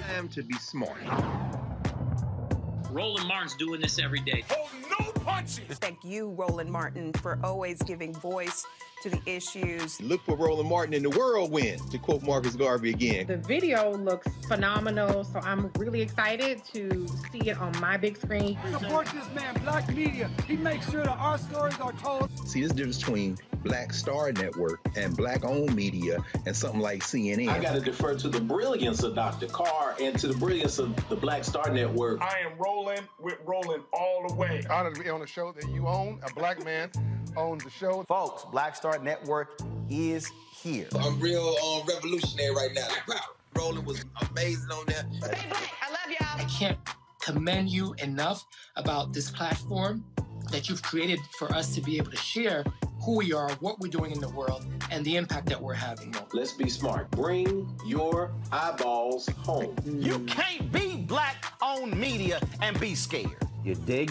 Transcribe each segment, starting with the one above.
Time to be smart. Roland Martin's doing this every day. Oh, no punches! Thank you, Roland Martin, for always giving voice to the issues. Look for Roland Martin in the whirlwind, to quote Marcus Garvey again. The video looks phenomenal, so I'm really excited to see it on my big screen. Support this man, Black Media. He makes sure that our stories are told. See, this difference between Black Star Network and Black owned media and something like CNN. I got to defer to the brilliance of Dr. Carr and to the brilliance of the Black Star Network. I am rolling with rolling all the way. Honored to be on a show that you own. A black man owns the show. Folks, Black Star Network is here. I'm real um, revolutionary right now. Like, wow, Roland was amazing on there. I love y'all. I can't commend you enough about this platform that you've created for us to be able to share who we are, what we're doing in the world, and the impact that we're having. Let's be smart. Bring your eyeballs home. You can't be black owned media and be scared. You dig?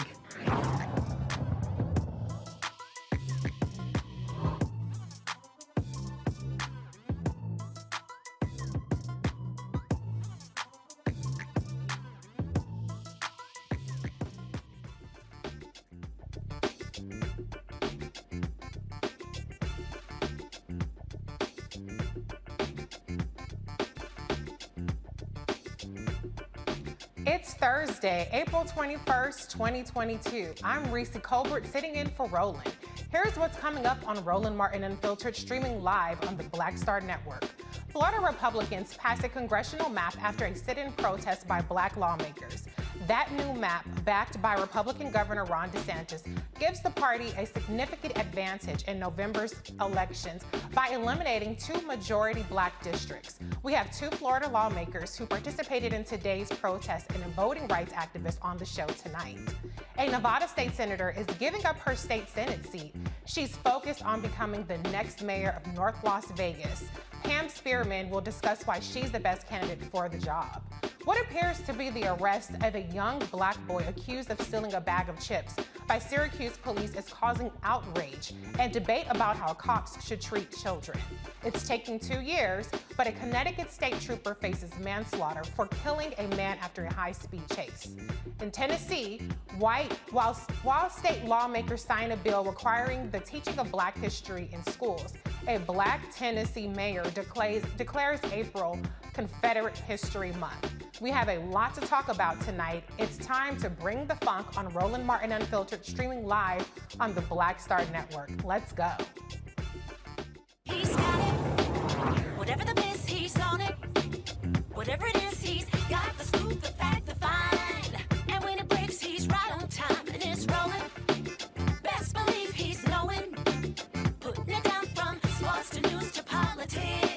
Thursday, April 21st, 2022. I'm Reese Colbert sitting in for Roland. Here's what's coming up on Roland Martin Unfiltered, streaming live on the Black Star Network. Florida Republicans passed a congressional map after a sit in protest by black lawmakers. That new map, backed by Republican Governor Ron DeSantis, gives the party a significant advantage in November's elections by eliminating two majority black districts. We have two Florida lawmakers who participated in today's protest and a voting rights activist on the show tonight. A Nevada state senator is giving up her state Senate seat. She's focused on becoming the next mayor of North Las Vegas. Pat Spearman will discuss why she's the best candidate for the job. What appears to be the arrest of a young black boy accused of stealing a bag of chips by Syracuse police is causing outrage and debate about how cops should treat children. It's taking two years, but a Connecticut state trooper faces manslaughter for killing a man after a high speed chase. In Tennessee, white, while, while state lawmakers sign a bill requiring the teaching of black history in schools, a black Tennessee mayor declares, declares April Confederate History Month. We have a lot to talk about tonight. It's time to bring the funk on Roland Martin Unfiltered, streaming live on the Black Star Network. Let's go. He's got it. Whatever the he's on it. Whatever it is, he's got the scoop, the fact, the find. And when it breaks, he's right on time and it's rolling. Best believe he's knowing. Putting it down from sports to news to politics.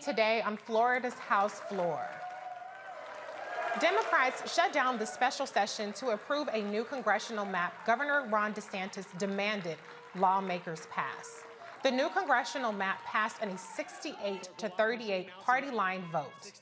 Today on Florida's House floor. Democrats shut down the special session to approve a new congressional map Governor Ron DeSantis demanded lawmakers pass. The new congressional map passed in a 68 to 38 party line vote.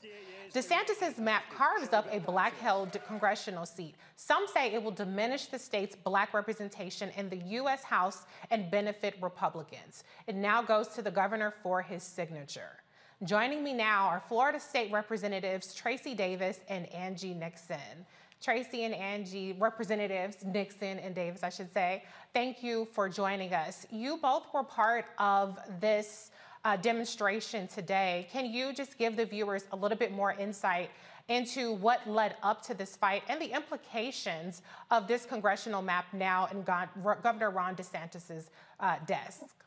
DeSantis' map carves up a black held congressional seat. Some say it will diminish the state's black representation in the U.S. House and benefit Republicans. It now goes to the governor for his signature. Joining me now are Florida State Representatives Tracie Davis and Angie Nixon. Tracie and Angie, Representatives Nixon and Davis, I should say, thank you for joining us. You both were part of this uh, demonstration today. Can you just give the viewers a little bit more insight into what led up to this fight and the implications of this congressional map now in Go- Governor Ron DeSantis's uh, desk?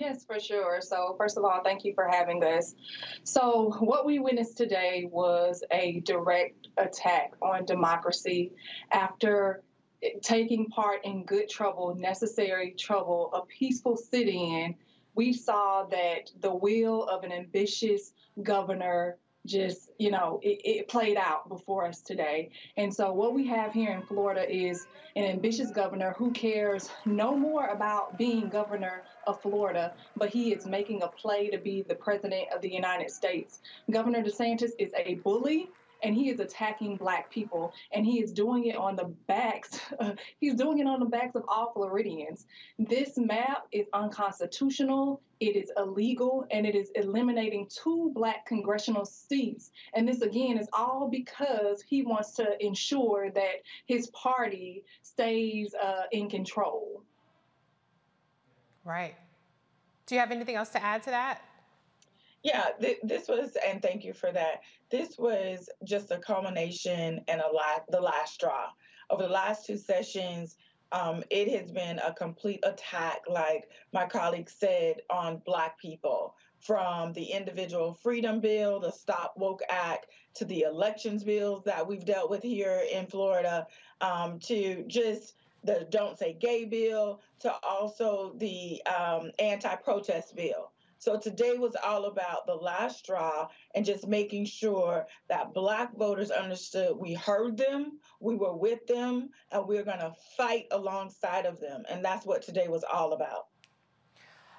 Yes, for sure. So, first of all, thank you for having us. So, what we witnessed today was a direct attack on democracy after taking part in good trouble, necessary trouble, a peaceful sit in. We saw that the will of an ambitious governor just, you know, it, it, played out before us today. And so, what we have here in Florida is an ambitious governor who cares no more about being governor of Florida, but he is making a play to be the president of the United States. Governor DeSantis is a bully. And he is attacking black people, and he is doing it on the backs. he's doing it on the backs of all Floridians. This map is unconstitutional. It is illegal, and it is eliminating two black congressional seats. And this again is all because he wants to ensure that his party stays uh, in control. Right. Do you have anything else to add to that? Yeah, th- this was, and thank you for that. This was just a culmination and a lot, the last straw. Over the last two sessions, um, it has been a complete attack, like my colleague said, on Black people. From the individual freedom bill, the Stop Woke Act, to the elections bills that we've dealt with here in Florida, um, to just the Don't Say Gay bill, to also the um, anti protest bill. So today was all about the last straw and just making sure that Black voters understood we heard them, we were with them, and we're going to fight alongside of them. And that's what today was all about.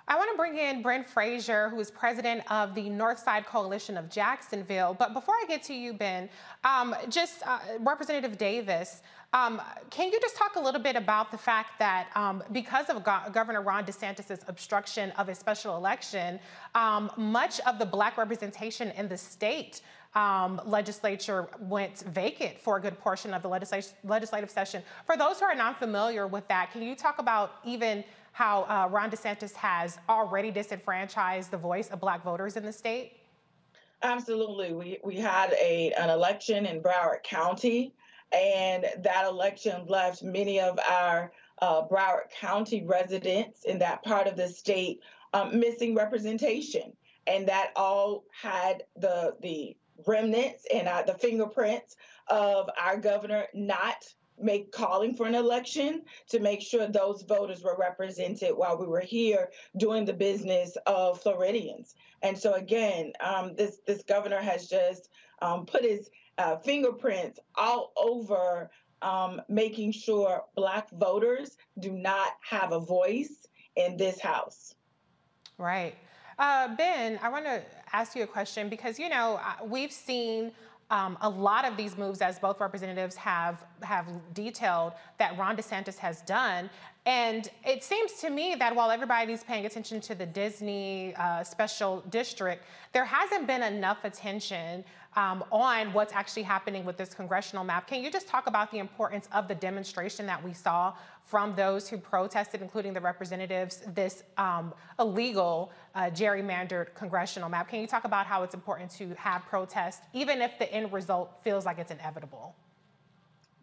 I want to bring in Ben Frazier, who is president of the Northside Coalition of Jacksonville. But before I get to you, Ben, um, just uh, Representative Davis, um, can you just talk a little bit about the fact that um, because of Go Governor Ron DeSantis' obstruction of a special election, um, much of the black representation in the state um, legislature went vacant for a good portion of the legislat legislative session. For those who are not familiar with that, can you talk about even how uh, Ron DeSantis has already disenfranchised the voice of black voters in the state? Absolutely. We, we had a, an election in Broward County, and that election left many of our uh, Broward County residents in that part of the state um, missing representation. And that all had the, the remnants and uh, the fingerprints of our governor not make calling for an election to make sure those voters were represented while we were here doing the business of Floridians. And so again, um, this this governor has just um, put his uh, fingerprints all over um, making sure Black voters do not have a voice in this House. Right. Uh, ben, I want to ask you a question because, you know, uh, we've seen um, a lot of these moves, as both representatives have have detailed, that Ron DeSantis has done. And it seems to me that while everybody's paying attention to the Disney uh, special district, there hasn't been enough attention um, on what's actually happening with this congressional map. Can you just talk about the importance of the demonstration that we saw from those who protested, including the representatives, this um, illegal uh, gerrymandered congressional map? Can you talk about how it's important to have protests, even if the end result feels like it's inevitable?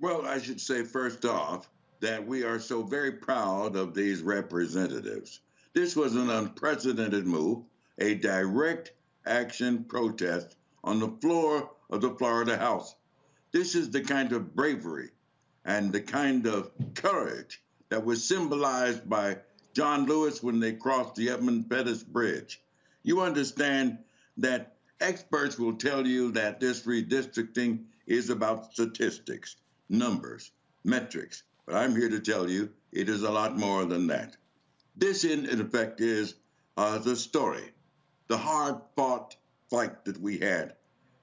Well, I should say first off that we are so very proud of these representatives. This was an unprecedented move, a direct action protest on the floor of the Florida House. This is the kind of bravery and the kind of courage that was symbolized by John Lewis when they crossed the Edmund Pettus Bridge. You understand that experts will tell you that this redistricting is about statistics numbers, metrics. But I'm here to tell you it is a lot more than that. This, in, effect, is uh, the story, the hard fought fight that we had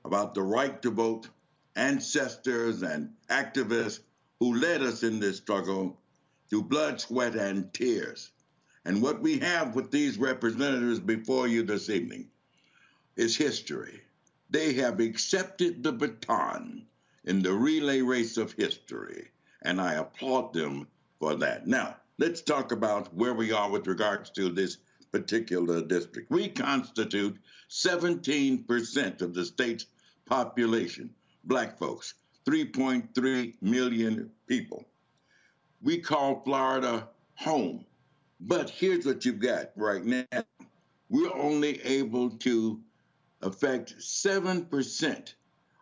about the right to vote, ancestors and activists who led us in this struggle through blood, sweat, and tears. And what we have with these representatives before you this evening is history. They have accepted the baton in the relay race of history, and I applaud them for that. Now, let's talk about where we are with regards to this particular district. We constitute 17% of the state's population, black folks, 3.3 million people. We call Florida home. But here's what you've got right now. We're only able to affect 7%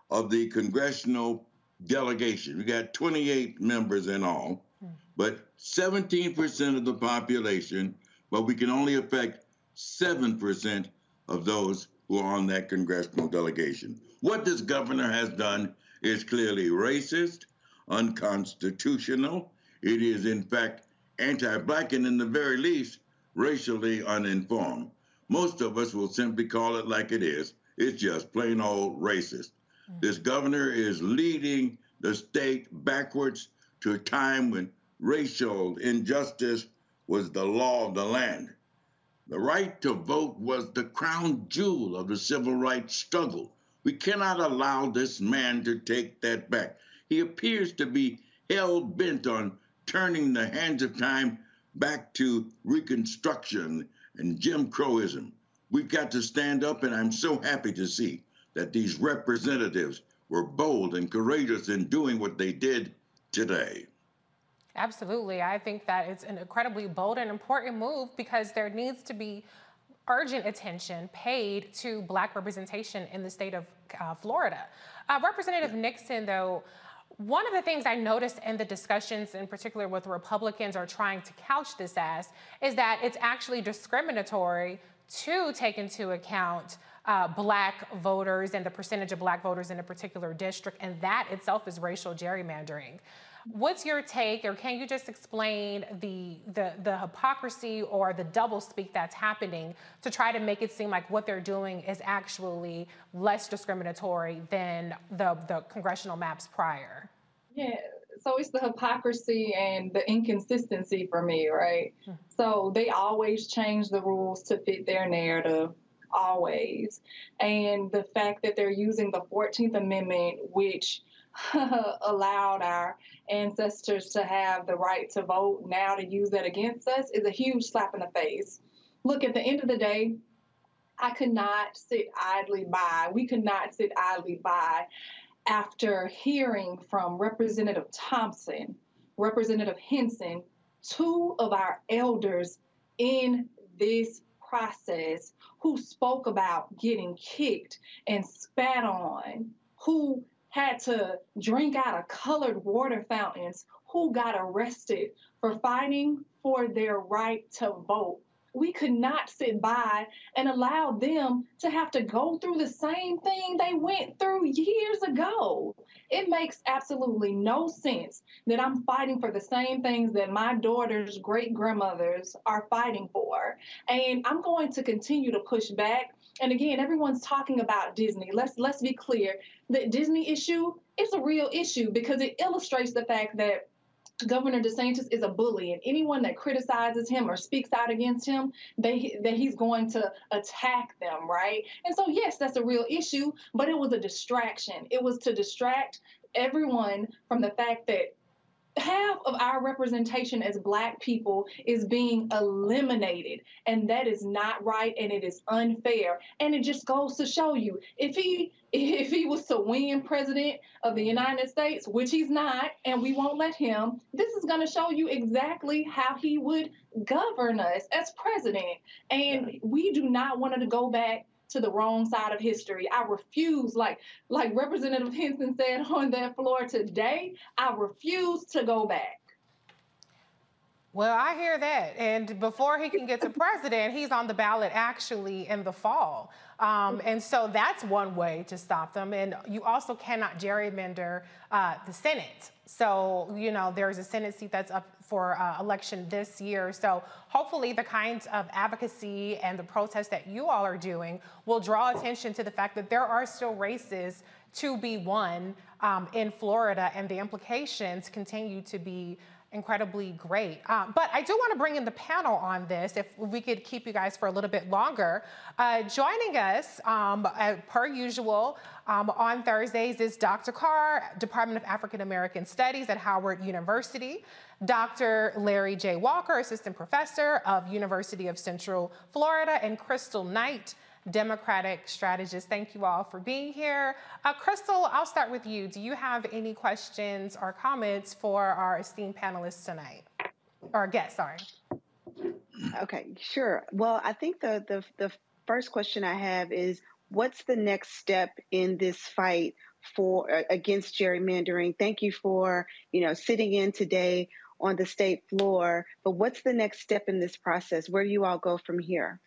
of the congressional delegation. We got 28 members in all, mm-hmm. but 17% of the population, but we can only affect 7% of those who are on that congressional delegation. What this governor has done is clearly racist, unconstitutional. It is, in fact, anti black and, in the very least, racially uninformed. Most of us will simply call it like it is. It's just plain old racist. This governor is leading the state backwards to a time when racial injustice was the law of the land. The right to vote was the crown jewel of the civil rights struggle. We cannot allow this man to take that back. He appears to be hell bent on turning the hands of time back to Reconstruction and Jim Crowism. We've got to stand up, and I'm so happy to see that these representatives were bold and courageous in doing what they did today. Absolutely. I think that it's an incredibly bold and important move because there needs to be urgent attention paid to black representation in the state of uh, Florida. Uh, Representative Nixon, though, one of the things I noticed in the discussions, in particular with Republicans are trying to couch this as, is that it's actually discriminatory to take into account uh, black voters and the percentage of black voters in a particular district, and that itself is racial gerrymandering. What's your take, or can you just explain the, the the hypocrisy or the doublespeak that's happening to try to make it seem like what they're doing is actually less discriminatory than the the congressional maps prior? Yeah, so it's the hypocrisy and the inconsistency for me, right? So they always change the rules to fit their narrative, always. And the fact that they're using the 14th Amendment, which allowed our ancestors to have the right to vote, now to use that against us is a huge slap in the face. Look, at the end of the day, I could not sit idly by. We could not sit idly by after hearing from Representative Thompson, Representative Hinson, two of our elders in this process who spoke about getting kicked and spat on, who had to drink out of colored water fountains, who got arrested for fighting for their right to vote we could not sit by and allow them to have to go through the same thing they went through years ago. It makes absolutely no sense that I'm fighting for the same things that my daughter's great grandmothers are fighting for. And I'm going to continue to push back. And again, everyone's talking about Disney. Let's let's be clear. The Disney issue is a real issue because it illustrates the fact that Governor DeSantis is a bully, and anyone that criticizes him or speaks out against him, they that he's going to attack them, right? And so, yes, that's a real issue, but it was a distraction. It was to distract everyone from the fact that half of our representation as black people is being eliminated and that is not right and it is unfair. And it just goes to show you if he if he was to win president of the united states which he's not and we won't let him this is going to show you exactly how he would govern us as president. And we do not want to go back to the wrong side of history. I refuse, like like Representative Hinson said on that floor today, I refuse to go back. Well, I hear that. And before he can get to president, he's on the ballot actually in the fall. Um, and so that's one way to stop them. And you also cannot gerrymander uh, the Senate. So, you know, there's a Senate seat that's up for uh, election this year. So hopefully the kinds of advocacy and the protests that you all are doing will draw attention to the fact that there are still races to be won um, in Florida and the implications continue to be incredibly great. Um, but I do want to bring in the panel on this, if we could keep you guys for a little bit longer. Uh, joining us, um, uh, per usual, um, on Thursdays is Dr. Carr, Department of African American Studies at Howard University. Dr. Larry J. Walker, Assistant Professor of University of Central Florida, and Crystal Knight, Democratic strategist. Thank you all for being here. Uh, Crystal, I'll start with you. Do you have any questions or comments for our esteemed panelists tonight? Or guests, sorry. Okay, sure. Well, I think the, the the first question I have is what's the next step in this fight for uh, against gerrymandering? Thank you for, you know, sitting in today on the state floor, but what's the next step in this process? Where do you all go from here?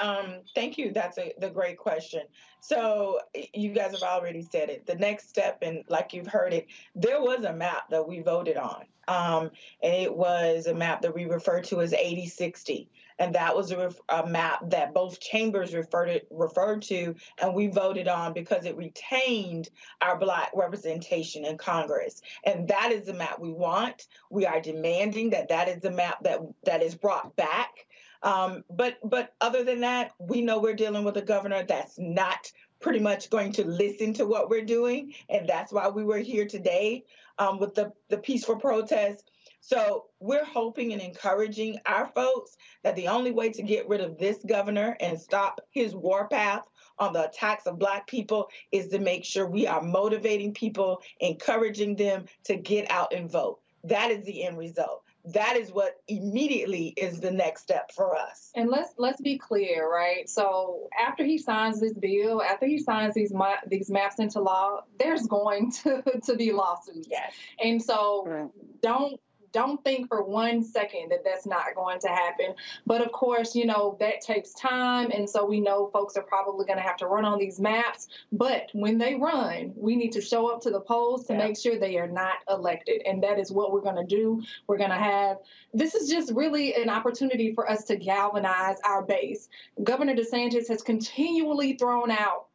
Um, thank you. That's a the great question. So you guys have already said it. The next step, and like you've heard it, there was a map that we voted on, um, and it was a map that we refer to as 8060, and that was a, a map that both chambers referred referred to, and we voted on because it retained our black representation in Congress, and that is the map we want. We are demanding that that is the map that that is brought back. Um, but but other than that, we know we're dealing with a governor that's not pretty much going to listen to what we're doing, and that's why we were here today um, with the the peaceful protest. So we're hoping and encouraging our folks that the only way to get rid of this governor and stop his warpath on the attacks of black people is to make sure we are motivating people, encouraging them to get out and vote. That is the end result that is what immediately is the next step for us. And let's let's be clear, right? So after he signs this bill, after he signs these ma- these maps into law, there's going to to be lawsuits. Yes. And so Right. don't don't think for one second that that's not going to happen. But of course, you know, that takes time. And so we know folks are probably going to have to run on these maps. But when they run, we need to show up to the polls to Yeah. make sure they are not elected. And that is what we're going to do. We're going to have this is just really an opportunity for us to galvanize our base. Governor DeSantis has continually thrown out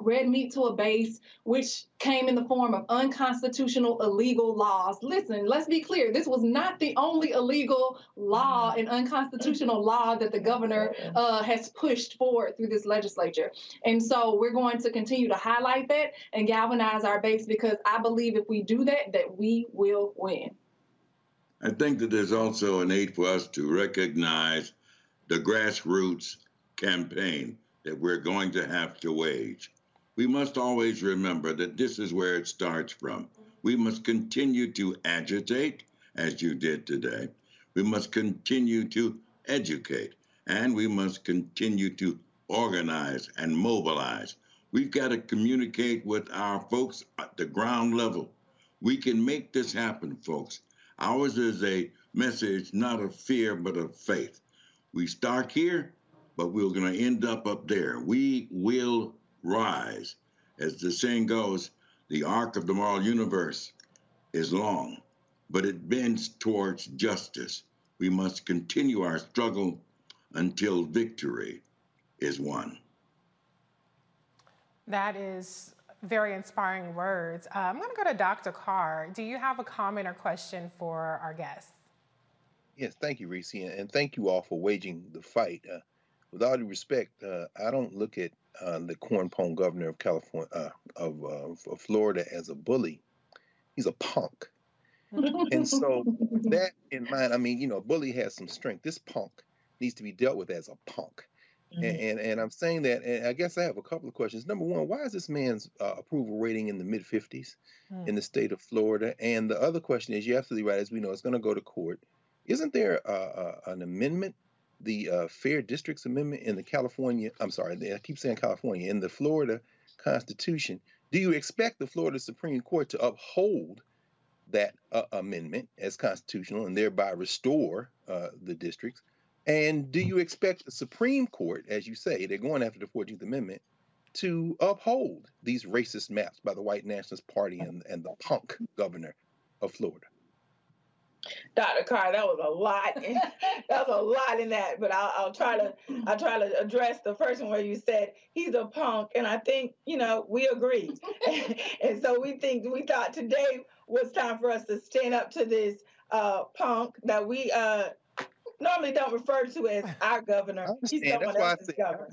red meat to a base, which came in the form of unconstitutional, illegal laws. Listen, let's be clear. This was not the only illegal law and unconstitutional law that the governor uh, has pushed forward through this legislature. And so we're going to continue to highlight that and galvanize our base because I believe if we do that, that we will win. I think that there's also a need for us to recognize the grassroots campaign that we're going to have to wage. We must always remember that this is where it starts from. We must continue to agitate, as you did today. We must continue to educate, and we must continue to organize and mobilize. We've got to communicate with our folks at the ground level. We can make this happen, folks. Ours is a message not of fear, but of faith. We start here, but we're going to end up up there. We will rise. As the saying goes, the arc of the moral universe is long, but it bends towards justice. We must continue our struggle until victory is won. That is very inspiring words. Uh, I'm going to go to Dr. Carr. Do you have a comment or question for our guests? Yes, thank you, Reese, and and thank you all for waging the fight. Uh, with all due respect, uh, I don't look at uh, the cornpone governor of California, uh, of, uh, of Florida, as a bully. He's a punk. And so, that in mind, I mean, you know, bully has some strength. This punk needs to be dealt with as a punk. And, and and I'm saying that, and I guess I have a couple of questions. Number one, why is this man's uh, approval rating in the mid 50s in the state of Florida? And the other question is, you're absolutely right. As we know, it's going to go to court. Isn't there uh, an amendment, the uh, Fair Districts Amendment in the California? I'm sorry, I keep saying California in the Florida Constitution. Do you expect the Florida Supreme Court to uphold that uh, amendment as constitutional and thereby restore uh, the districts? And do you expect the Supreme Court, as you say, they're going after the 14th Amendment, to uphold these racist maps by the white nationalist party and, and the punk governor of Florida? Dr. Carr, that was a lot. In, that was a lot in that, but I'll, I'll try to I'll try to address the first one where you said he's a punk, and I think you know we agree, and so we think we thought today was time for us to stand up to this uh, punk that we uh, normally don't refer to as our governor. He's someone That's else's governor.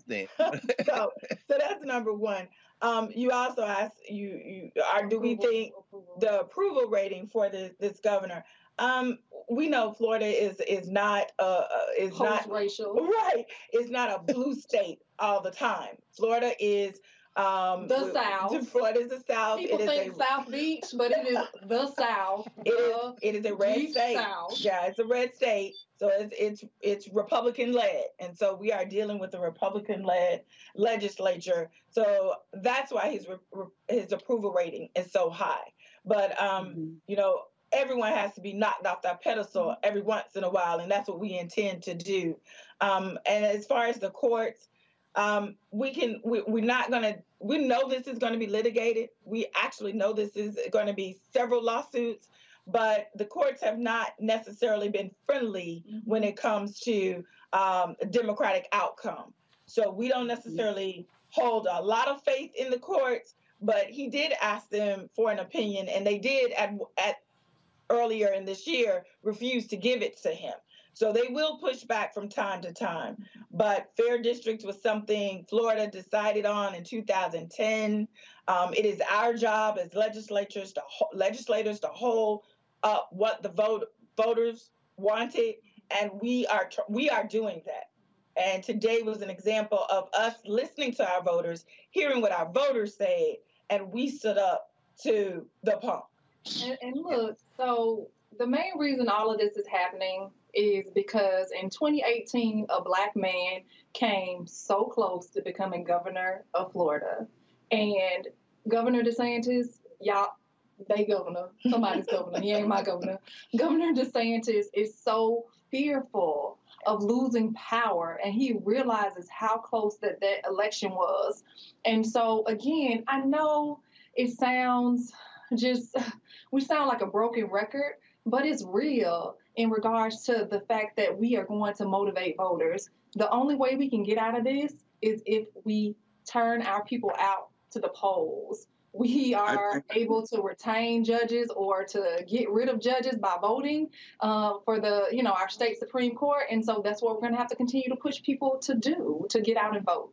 so, so that's number one. Um, you also asked you, you are do we think the approval rating for this this governor? Um, we know Florida is is not uh, uh is not racial, right? It's not a blue state all the time. Florida is um The South. Florida is the South. People it is think a, South Beach, but it is the South. it is, it is a red state. South. Yeah, it's a red state. So it's it's it's Republican led, and so we are dealing with a Republican led legislature. So that's why his his approval rating is so high. But um, you know, everyone has to be knocked off that pedestal every once in a while, and that's what we intend to do. Um, and as far as the courts, um, we can we, we're not going to we know this is going to be litigated. We actually know this is going to be several lawsuits but the courts have not necessarily been friendly when it comes to um, a democratic outcome. So we don't necessarily hold a lot of faith in the courts but he did ask them for an opinion and they did at, at earlier in this year refuse to give it to him so they will push back from time to time. But fair districts was something Florida decided on in 2010. Um, it is our job as legislators to ho- legislators to hold up what the vote voters wanted, and we are tr- we are doing that. And today was an example of us listening to our voters, hearing what our voters said, and we stood up to the pump. And, and look, so the main reason all of this is happening is because in 2018, a black man came so close to becoming governor of Florida. And Governor DeSantis, y'all, they governor, somebody's governor. He ain't my governor. Governor DeSantis is so fearful of losing power and he realizes how close that that election was. And so again, I know it sounds just we sound like a broken record, but it's real in regards to the fact that we are going to motivate voters. The only way we can get out of this is if we turn our people out to the polls. We are able to retain judges or to get rid of judges by voting uh, for the, you know, our state supreme court, and so that's what we're going to have to continue to push people to do to get out and vote.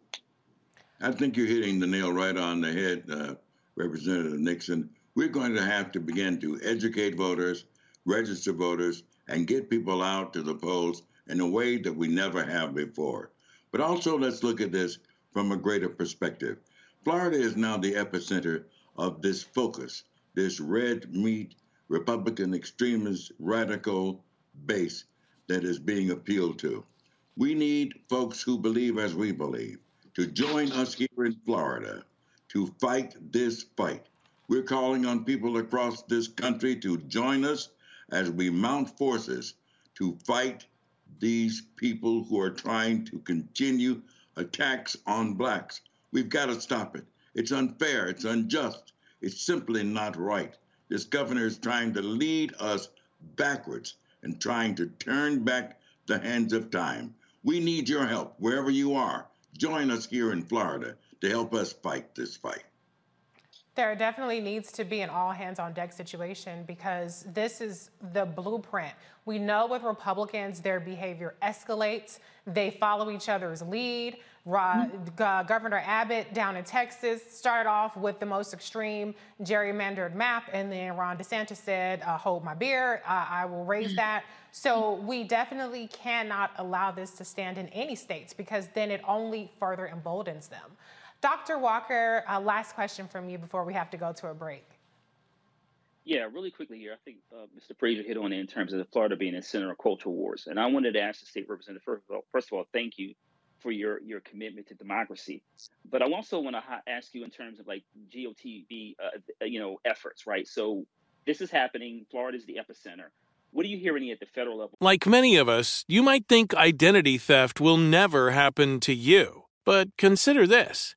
I think you're hitting the nail right on the head, uh, Representative Nixon. We're going to have to begin to educate voters, register voters, and get people out to the polls in a way that we never have before. But also, let's look at this from a greater perspective. Florida is now the epicenter of this focus, this red meat, Republican extremist, radical base that is being appealed to. We need folks who believe as we believe to join us here in Florida to fight this fight. We're calling on people across this country to join us as we mount forces to fight these people who are trying to continue attacks on blacks. We've got to stop it. It's unfair. It's unjust. It's simply not right. This governor is trying to lead us backwards and trying to turn back the hands of time. We need your help wherever you are. Join us here in Florida to help us fight this fight. There definitely needs to be an all hands on deck situation because this is the blueprint. We know with Republicans, their behavior escalates, they follow each other's lead. Ra- Go- Governor Abbott down in Texas started off with the most extreme gerrymandered map, and then Ron DeSantis said, uh, Hold my beer, uh, I will raise that. So we definitely cannot allow this to stand in any states because then it only further emboldens them. Dr. Walker, uh, last question from you before we have to go to a break. Yeah, really quickly here. I think uh, Mr. Frazier hit on it in terms of Florida being a center of cultural wars, and I wanted to ask the state representative first of all. First of all, thank you for your your commitment to democracy, but I also want to ha- ask you in terms of like GOTV, uh, you know, efforts, right? So this is happening. Florida is the epicenter. What are you hearing at the federal level? Like many of us, you might think identity theft will never happen to you. But consider this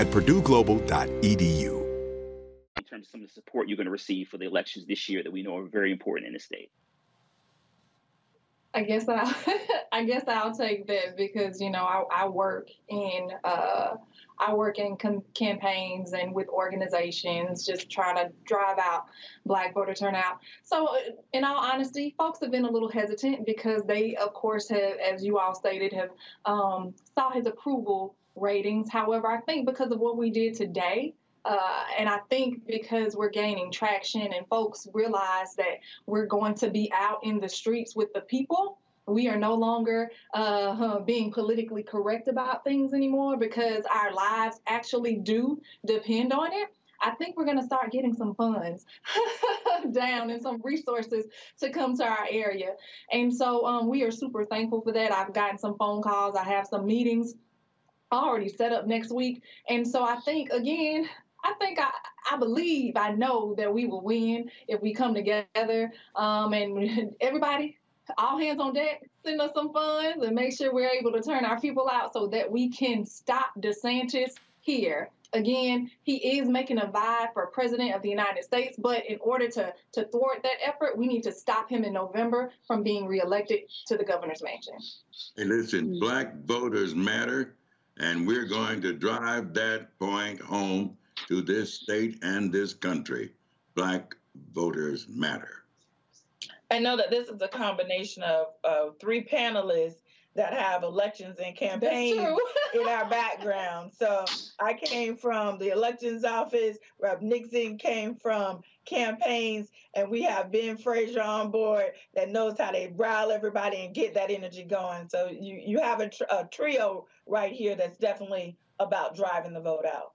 at purdueglobal.edu. in terms of some of the support you're going to receive for the elections this year that we know are very important in the state? I guess I, I guess I'll take that because you know I, I work in uh, I work in com- campaigns and with organizations, just trying to drive out Black voter turnout. So, uh, in all honesty, folks have been a little hesitant because they, of course, have, as you all stated, have um, saw his approval ratings. However, I think because of what we did today, uh, and I think because we're gaining traction and folks realize that we're going to be out in the streets with the people, we are no longer uh, being politically correct about things anymore because our lives actually do depend on it. I think we're going to start getting some funds down and some resources to come to our area. And so um, we are super thankful for that. I've gotten some phone calls, I have some meetings already set up next week. And so I think, again, I think I, I believe, I know that we will win if we come together. Um, and everybody, all hands on deck, send us some funds and make sure we're able to turn our people out so that we can stop DeSantis here. Again, he is making a vie for president of the United States, but in order to, to thwart that effort, we need to stop him in November from being reelected to the governor's mansion. Hey, listen, black voters matter, and we're going to drive that point home to this state and this country. Black voters matter. I know that this is a combination of, three panelists that have elections and campaigns in our background. So I came from the elections office. Rep. Nixon came from campaigns, and we have Ben Frazier on board that knows how to rile everybody and get that energy going. So you you have a, tr- a trio right here that's definitely about driving the vote out.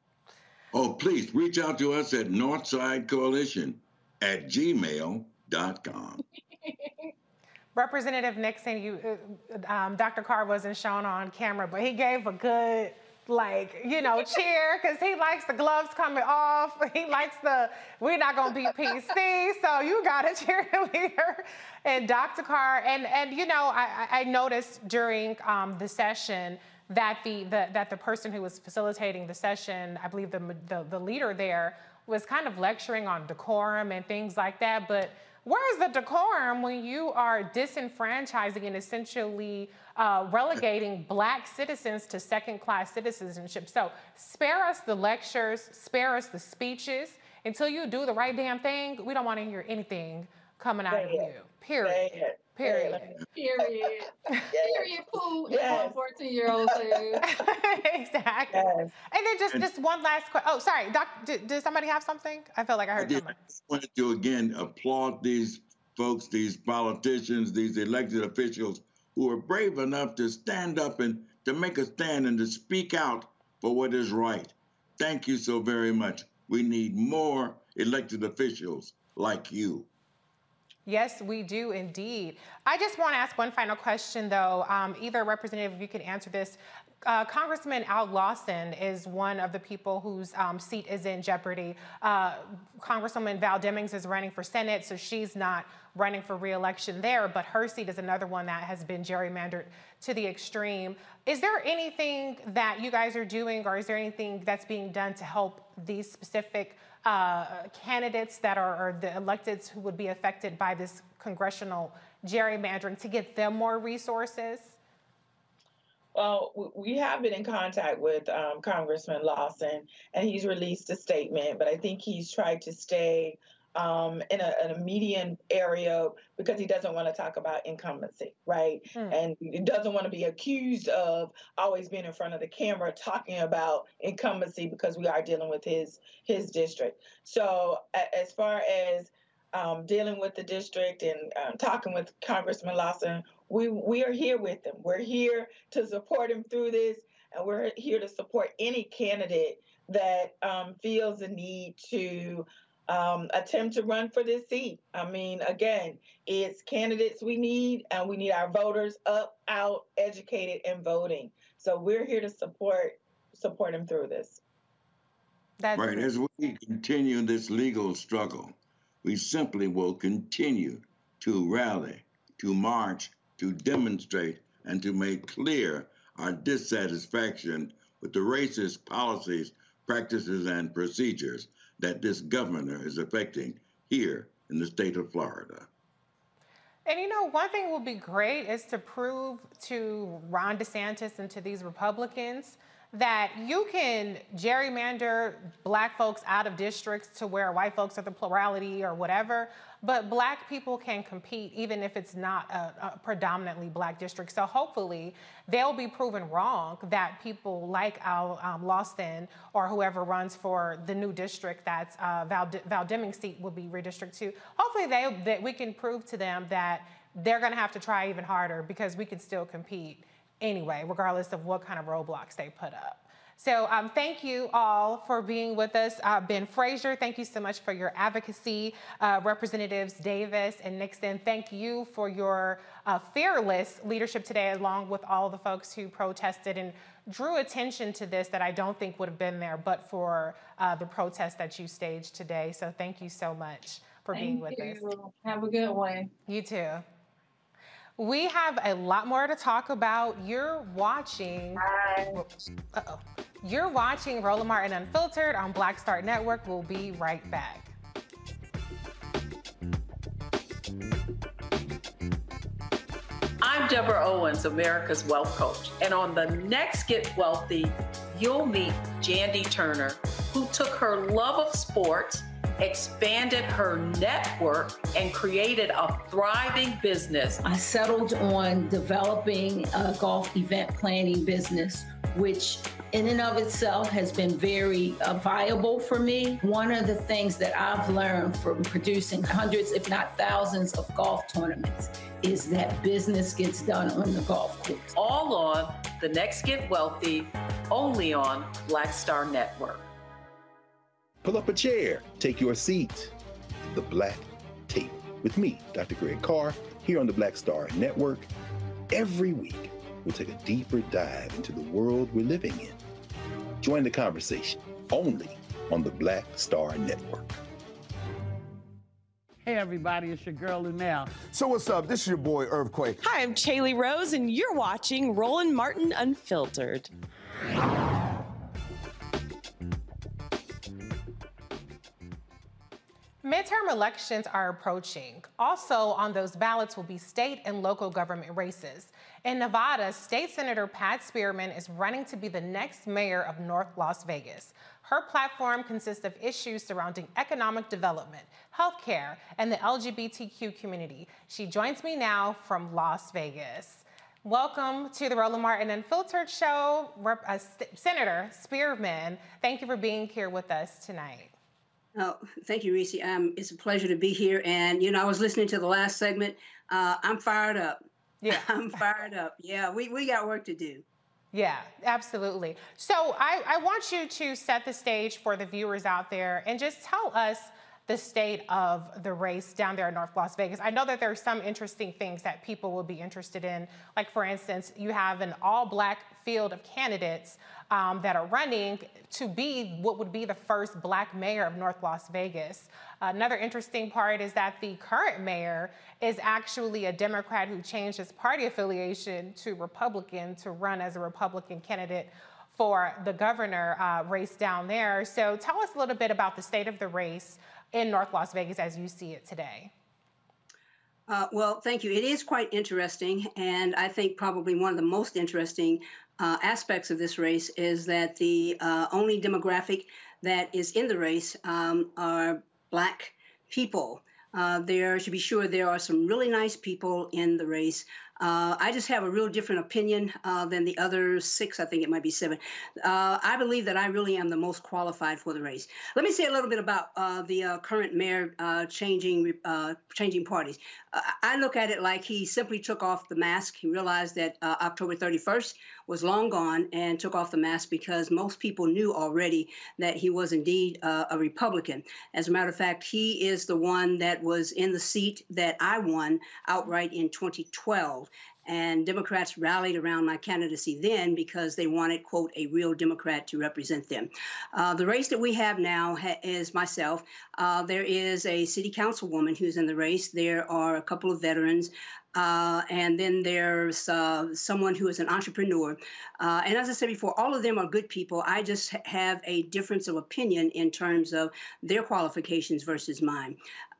Oh, please reach out to us at Northside Coalition at gmail.com. Representative Nixon, you, uh, um, Dr. Carr wasn't shown on camera, but he gave a good, like, you know, cheer because he likes the gloves coming off. He likes the, we're not going to be PC, so you got a cheerleader. And Dr. Carr, and, and you know, I, I noticed during um, the session that the, the, that the person who was facilitating the session, I believe the, the, the leader there, was kind of lecturing on decorum and things like that, but Where's the decorum when you are disenfranchising and essentially uh, relegating black citizens to second class citizenship? So spare us the lectures, spare us the speeches. Until you do the right damn thing, we don't want to hear anything coming out of you. Period. Period. Period. Period. Pooh. Yes. 14 year old says. exactly. And then just, just one last question. Oh, sorry. Doc, did, did somebody have something? I felt like I I heard I someone. wanted to again applaud these folks, these politicians, these elected officials who are brave enough to stand up and to make a stand and to speak out for what is right. Thank you so very much. We need more elected officials like you. Yes, we do indeed. I just want to ask one final question, though. Um, either representative, if you can answer this. Uh, Congressman Al Lawson is one of the people whose um, seat is in jeopardy. Uh, Congresswoman Val Demings is running for Senate, so she's not running for reelection there, but her seat is another one that has been gerrymandered to the extreme. Is there anything that you guys are doing, or is there anything that's being done to help these specific uh, candidates that are, are the electeds who would be affected by this congressional gerrymandering to get them more resources? Well, we have been in contact with um, Congressman Lawson, and he's released a statement, but I think he's tried to stay um, in, a, in, a, median area because he doesn't want to talk about incumbency, right? Hmm. And he doesn't want to be accused of always being in front of the camera talking about incumbency because we are dealing with his his district. So as far as um, dealing with the district and um, talking with Congressman Lawson, we we are here with him. We're here to support him through this, and we're here to support any candidate that um, feels the need to um, attempt to run for this seat. I mean, again, it's candidates we need, and we need our voters up, out, educated, and voting. So we're here to support support him through this. That's right. As we continue this legal struggle, we simply will continue to rally, to march, to demonstrate, and to make clear our dissatisfaction with the racist policies, practices, and procedures that this governor is affecting here in the state of Florida. And you know, one thing will be great is to prove to Ron DeSantis and to these Republicans that you can gerrymander black folks out of districts to where white folks are the plurality or whatever, but black people can compete even if it's not a, a predominantly black district. So hopefully they'll be proven wrong that people like Al um, Lawson or whoever runs for the new district that's uh, Val, Val Deming's seat will be redistricted to. Hopefully they, that we can prove to them that they're to have to try even harder because we can still compete anyway, regardless of what kind of roadblocks they put up. So um, thank you all for being with us. Uh, ben Frazier, thank you so much for your advocacy. Uh, Representatives Davis and Nixon, thank you for your uh, fearless leadership today, along with all the folks who protested and drew attention to this that I don't think would have been there but for uh, the protest that you staged today. So thank you so much for thank being with you. us. Have a good one. You too. We have a lot more to talk about. You're watching. Uh-oh. You're watching Roland Martin Unfiltered on Black Star Network. We'll be right back. I'm Deborah Owens, America's Wealth Coach. And on the next Get Wealthy, you'll meet Jandy Turner, who took her love of sports expanded her network, and created a thriving business. I settled on developing a golf event planning business, which in and of itself has been very uh, viable for me. One of the things that I've learned from producing hundreds, if not thousands, of golf tournaments is that business gets done on the golf course. All on The Next Get Wealthy, only on Black Star Network. Pull up a chair, take your seat. The Black Tape with me, Dr. Greg Carr, here on the Black Star Network. Every week, we'll take a deeper dive into the world we're living in. Join the conversation only on the Black Star Network. Hey everybody, it's your girl Luenell. So what's up? This is your boy Earthquake. Hi, I'm Chaley Rose, and you're watching Roland Martin Unfiltered. Midterm elections are approaching. Also on those ballots will be state and local government races. In Nevada, State Senator Pat Spearman is running to be the next mayor of North Las Vegas. Her platform consists of issues surrounding economic development, healthcare, and the LGBTQ community. She joins me now from Las Vegas. Welcome to the Roland Martin Unfiltered Show, Rep- uh, Senator Spearman. Thank you for being here with us tonight. Oh, thank you, Reese. Um, it's a pleasure to be here. And, you know, I was listening to the last segment. Uh, I'm fired up. Yeah. I'm fired up. Yeah, we, we got work to do. Yeah, absolutely. So I, I want you to set the stage for the viewers out there and just tell us the state of the race down there in North Las Vegas. I know that there are some interesting things that people will be interested in. Like, for instance, you have an all black field of candidates um, that are running to be what would be the first black mayor of North Las Vegas. Another interesting part is that the current mayor is actually a Democrat who changed his party affiliation to Republican to run as a Republican candidate for the governor uh, race down there. So tell us a little bit about the state of the race in North Las Vegas as you see it today? Uh, well, thank you. It is quite interesting, and I think probably one of the most interesting uh, aspects of this race is that the uh, only demographic that is in the race um, are Black people. Uh, there, to be sure, there are some really nice people in the race. Uh, I just have a real different opinion uh, than the other six. I think it might be seven. Uh, I believe that I really am the most qualified for the race. Let me say a little bit about uh, the uh, current mayor uh, changing changing parties. I look at it like he simply took off the mask. He realized that October 31st was long gone and took off the mask because most people knew already that he was indeed uh, a Republican. As a matter of fact, he is the one that was in the seat that I won outright in 2012. And Democrats rallied around my candidacy then because they wanted, quote, a real Democrat to represent them. Uh, the race that we have now ha- is myself. Uh, there is a city councilwoman who's in the race. There are a couple of veterans. Uh, and then there's uh, someone who is an entrepreneur. Uh, and as I said before, all of them are good people. I just have a difference of opinion in terms of their qualifications versus mine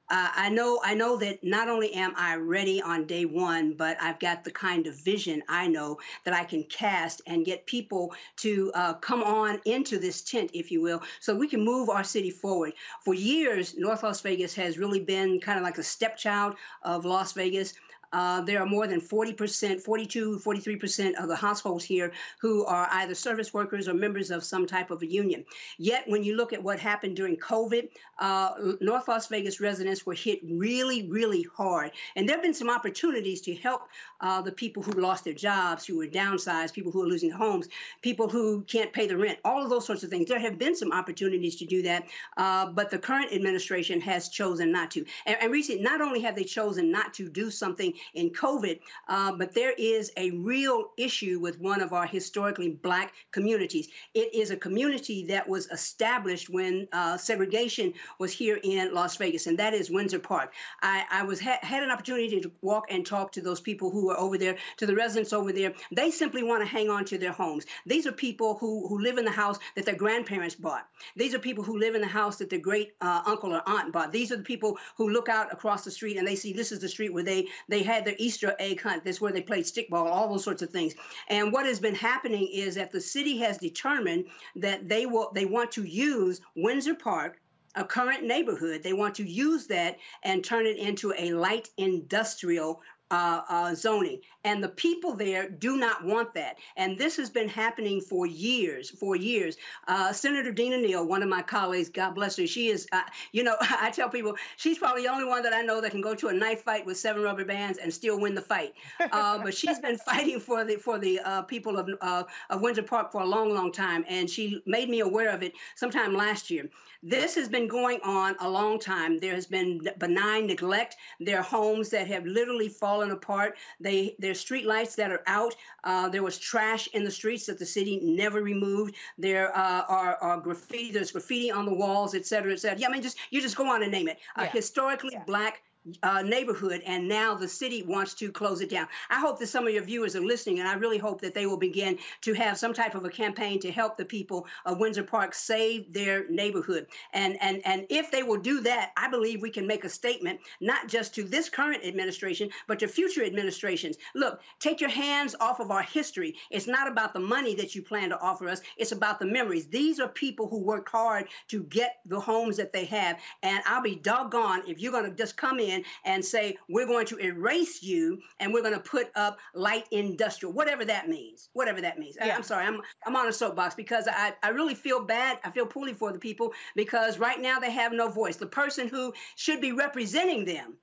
uh, I know I know that not only am I ready on day one, but I've got the kind of vision I know that I can cast and get people to uh, come on into this tent, if you will, so we can move our city forward. For years, North Las Vegas has really been kind of like a stepchild of Las Vegas. Uh, there are more than 40%, 42, 43% of the households here who are either service workers or members of some type of a union. Yet, when you look at what happened during COVID, uh, North Las Vegas residents were hit really, really hard. And there have been some opportunities to help uh, the people who lost their jobs, who were downsized, people who are losing their homes, people who can't pay the rent, all of those sorts of things. There have been some opportunities to do that, uh, but the current administration has chosen not to. And, and recently, not only have they chosen not to do something in COVID, uh, but there is a real issue with one of our historically black communities. It is a community that was established when uh, segregation was here in Las Vegas, and that is Windsor Park. I, I was ha- had an opportunity to walk and talk to those people who over there, to the residents over there. They simply want to hang on to their homes. These are people who who live in the house that their grandparents bought. These are people who live in the house that their great uh, uncle or aunt bought. These are the people who look out across the street and they see this is the street where they they had their Easter egg hunt. That's where they played stickball, all those sorts of things. And what has been happening is that the city has determined that they will they want to use Windsor Park a current neighborhood. They want to use that and turn it into a light industrial uh, uh, zoning. And the people there do not want that. And this has been happening for years, for years. Uh, Senator Dina Neal, one of my colleagues, God bless her, she is, uh, you know, I tell people she's probably the only one that I know that can go to a knife fight with seven rubber bands and still win the fight. Uh, but she's been fighting for the for the uh, people of, of Windsor Park for a long, long time. And she made me aware of it sometime last year. This has been going on a long time. There has been benign neglect. There are homes that have literally fallen apart. They there's street lights that are out. Uh, there was trash in the streets that the city never removed. There uh, are, are, graffiti. There's graffiti on the walls, et cetera, et cetera. Yeah, I mean, just you just go on and name it. Yeah. Historically yeah. black uh, neighborhood, and now the city wants to close it down. I hope that some of your viewers are listening, and I really hope that they will begin to have some type of a campaign to help the people of Windsor Park save their neighborhood. And and and if they will do that, I believe we can make a statement not just to this current administration, but to future administrations. Look, take your hands off of our history. It's not about the money that you plan to offer us; it's about the memories. These are people who worked hard to get the homes that they have, and I'll be doggone if you're going to just come in in and say, we're going to erase you and we're going to put up light industrial, whatever that means, whatever that means. Yeah. I, am sorry, I'm, I'm on a soapbox because I, I really feel bad. I feel poorly for the people because right now they have no voice. The person who should be representing them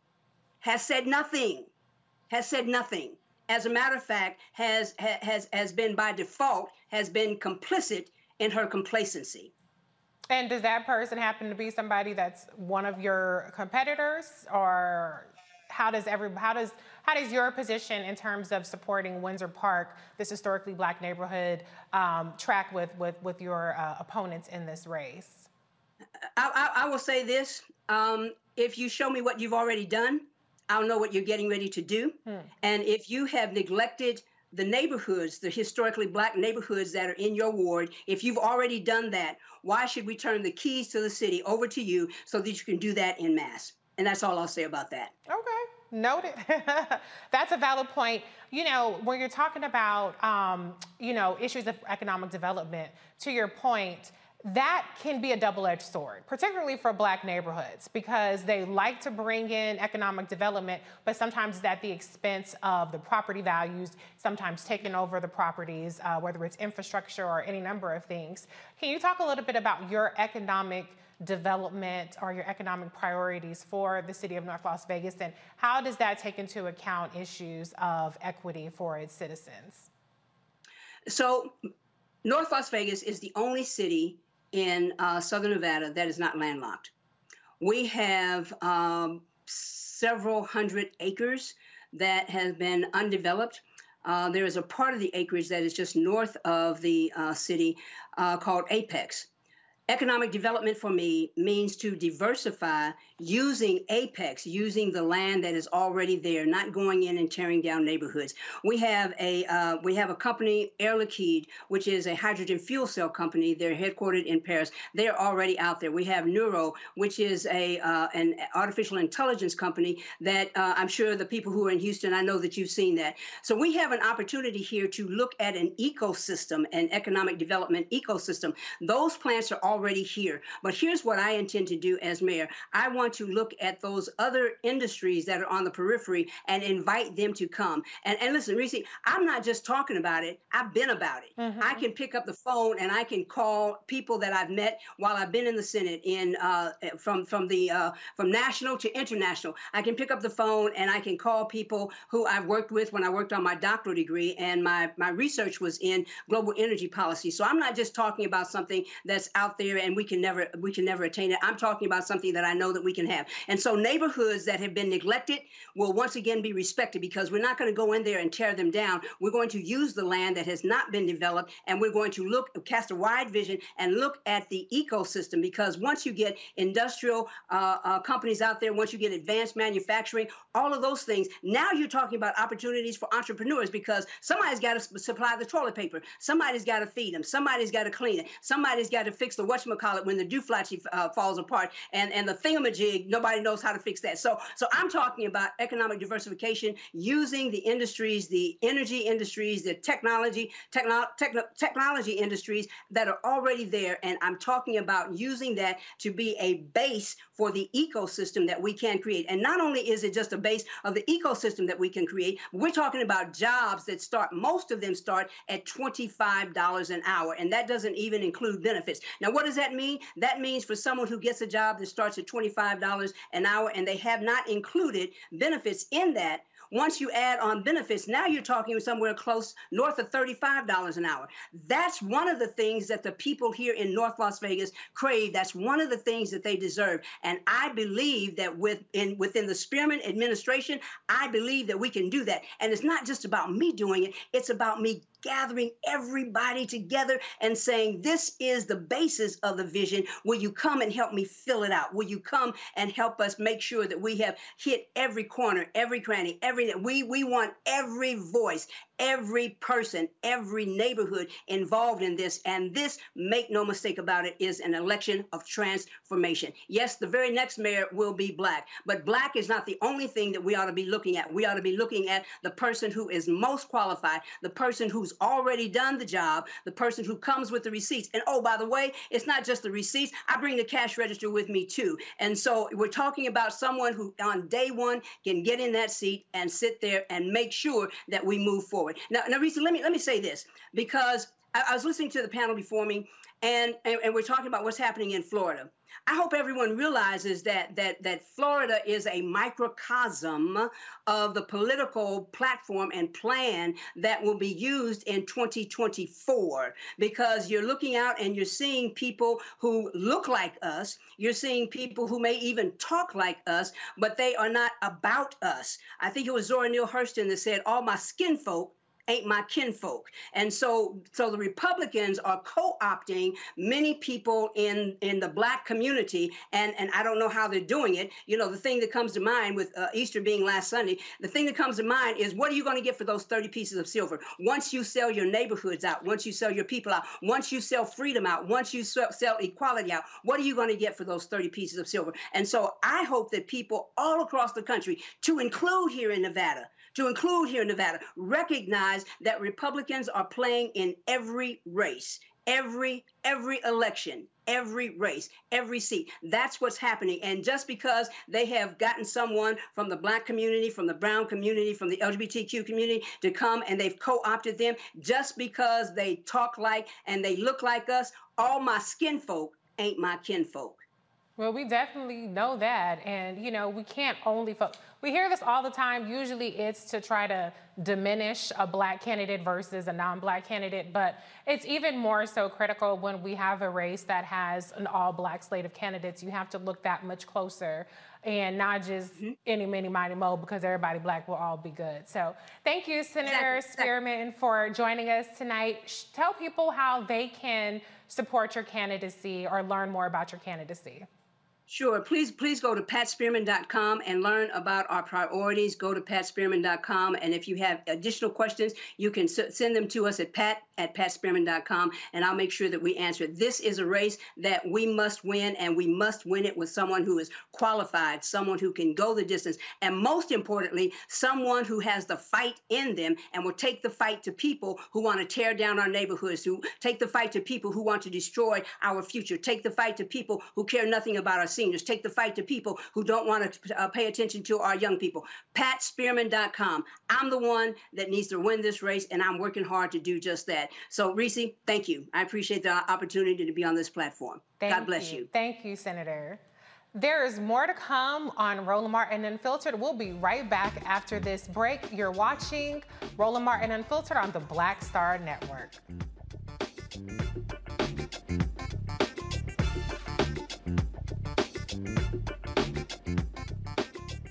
has said nothing, has said nothing. As a matter of fact, has, has, has been by default, has been complicit in her complacency. And does that person happen to be somebody that's one of your competitors, or how does every how does how does your position in terms of supporting Windsor Park, this historically black neighborhood, um, track with with with your uh, opponents in this race? I, I, I will say this: um, if you show me what you've already done, I'll know what you're getting ready to do. Hmm. And if you have neglected the neighborhoods, the historically black neighborhoods that are in your ward, if you've already done that, why should we turn the keys to the city over to you so that you can do that in mass? And that's all I'll say about that. Okay. Noted. That's a valid point. You know, when you're talking about, um, you know, issues of economic development, to your point, that can be a double-edged sword, particularly for black neighborhoods, because they like to bring in economic development, but sometimes it's at the expense of the property values, sometimes taking over the properties, uh, whether it's infrastructure or any number of things. Can you talk a little bit about your economic development or your economic priorities for the city of North Las Vegas, and how does that take into account issues of equity for its citizens? So, North Las Vegas is the only city in uh, southern Nevada that is not landlocked. We have um, several hundred acres that have been undeveloped. Uh, there is a part of the acreage that is just north of the uh, city uh, called Apex. Economic development for me means to diversify using apex, using the land that is already there, not going in and tearing down neighborhoods. We have a uh, we have a company, Air Liquide, which is a hydrogen fuel cell company. They're headquartered in Paris. They're already out there. We have Nuro, which is a uh, an artificial intelligence company that uh, I'm sure the people who are in Houston, I know that you've seen that. So we have an opportunity here to look at an ecosystem, an economic development ecosystem. Those plants are already here. But here's what I intend to do as mayor. I want to look at those other industries that are on the periphery and invite them to come. And, and listen, Reese, I'm not just talking about it, I've been about it. Mm-hmm. I can pick up the phone and I can call people that I've met while I've been in the Senate in uh, from from the uh, from national to international. I can pick up the phone and I can call people who I've worked with when I worked on my doctoral degree and my my research was in global energy policy. So I'm not just talking about something that's out there and we can never we can never attain it. I'm talking about something that I know that we can have. And so neighborhoods that have been neglected will once again be respected because we're not going to go in there and tear them down. We're going to use the land that has not been developed and we're going to look cast a wide vision and look at the ecosystem because once you get industrial uh, uh, companies out there, once you get advanced manufacturing, all of those things, now you're talking about opportunities for entrepreneurs because somebody's got to supply the toilet paper, somebody's got to feed them, somebody's got to clean it, somebody's got to fix the whatchamacallit when the duflachi uh, falls apart and, and the thingamajig, nobody knows how to fix that. So, so I'm talking about economic diversification using the industries, the energy industries, the technology, techno- techno- technology industries that are already there. And I'm talking about using that to be a base for the ecosystem that we can create. And not only is it just a base of the ecosystem that we can create, we're talking about jobs that start, most of them start at $25 an hour. And that doesn't even include benefits. Now, what does that mean? That means for someone who gets a job that starts at $25 an hour and they have not included benefits in that, once you add on benefits, now you're talking somewhere close north of $35 an hour. That's one of the things that the people here in North Las Vegas crave. That's one of the things that they deserve. And I believe that within within the Spearman administration, I believe that we can do that. And it's not just about me doing it, it's about me gathering everybody together and saying, This is the basis of the vision. Will you come and help me fill it out? Will you come and help us make sure that we have hit every corner, every cranny, every we we want every voice, every person, every neighborhood involved in this. And this, make no mistake about it, is an election of transformation. Yes, the very next mayor will be black, but black is not the only thing that we ought to be looking at. We ought to be looking at the person who is most qualified, the person who's already done the job, the person who comes with the receipts. And oh, by the way, it's not just the receipts. I bring the cash register with me too. And so we're talking about someone who on day one can get in that seat and sit there and make sure that we move forward. Now, now, Risa, let me let me say this because I, I was listening to the panel before me, and, and, and we're talking about what's happening in Florida. I hope everyone realizes that that that Florida is a microcosm of the political platform and plan that will be used in 2024 because you're looking out and you're seeing people who look like us, you're seeing people who may even talk like us, but they are not about us. I think it was Zora Neale Hurston that said all my skin folk ain't my kinfolk. And so so the Republicans are co-opting many people in in the black community and and I don't know how they're doing it. You know, the thing that comes to mind with uh, Easter being last Sunday, the thing that comes to mind is what are you going to get for those 30 pieces of silver? Once you sell your neighborhoods out, once you sell your people out, once you sell freedom out, once you sell, sell equality out, what are you going to get for those 30 pieces of silver? And so I hope that people all across the country, to include here in Nevada, to include here in Nevada, recognize that Republicans are playing in every race, every every election, every race, every seat. That's what's happening. And just because they have gotten someone from the black community, from the brown community, from the LGBTQ community to come and they've co-opted them, just because they talk like and they look like us, all my skin folk ain't my kinfolk. Well, we definitely know that. And, you know, we can't only focus. We hear this all the time. Usually it's to try to diminish a black candidate versus a non black candidate. But it's even more so critical when we have a race that has an all black slate of candidates. You have to look that much closer and not just mm-hmm. any, many, mighty, mo, because everybody black will all be good. So thank you, Senator exactly. Spearman, for joining us tonight. Tell people how they can support your candidacy or learn more about your candidacy. Sure. Please, please go to patspearman.com and learn about our priorities. Go to patspearman.com. And if you have additional questions, you can send them to us at pat at patspearman.com, and I'll make sure that we answer. This is a race that we must win, and we must win it with someone who is qualified, someone who can go the distance, and most importantly, someone who has the fight in them and will take the fight to people who want to tear down our neighborhoods, who take the fight to people who want to destroy our future, take the fight to people who care nothing about our seniors, take the fight to people who don't want to uh, pay attention to our young people. PatSpearman.com. I'm the one that needs to win this race, and I'm working hard to do just that. So, Reese, thank you. I appreciate the opportunity to be on this platform. Thank God bless you. you. Thank you, Senator. There is more to come on Roland Martin Unfiltered. We'll be right back after this break. You're watching Roland Martin Unfiltered on the Black Star Network.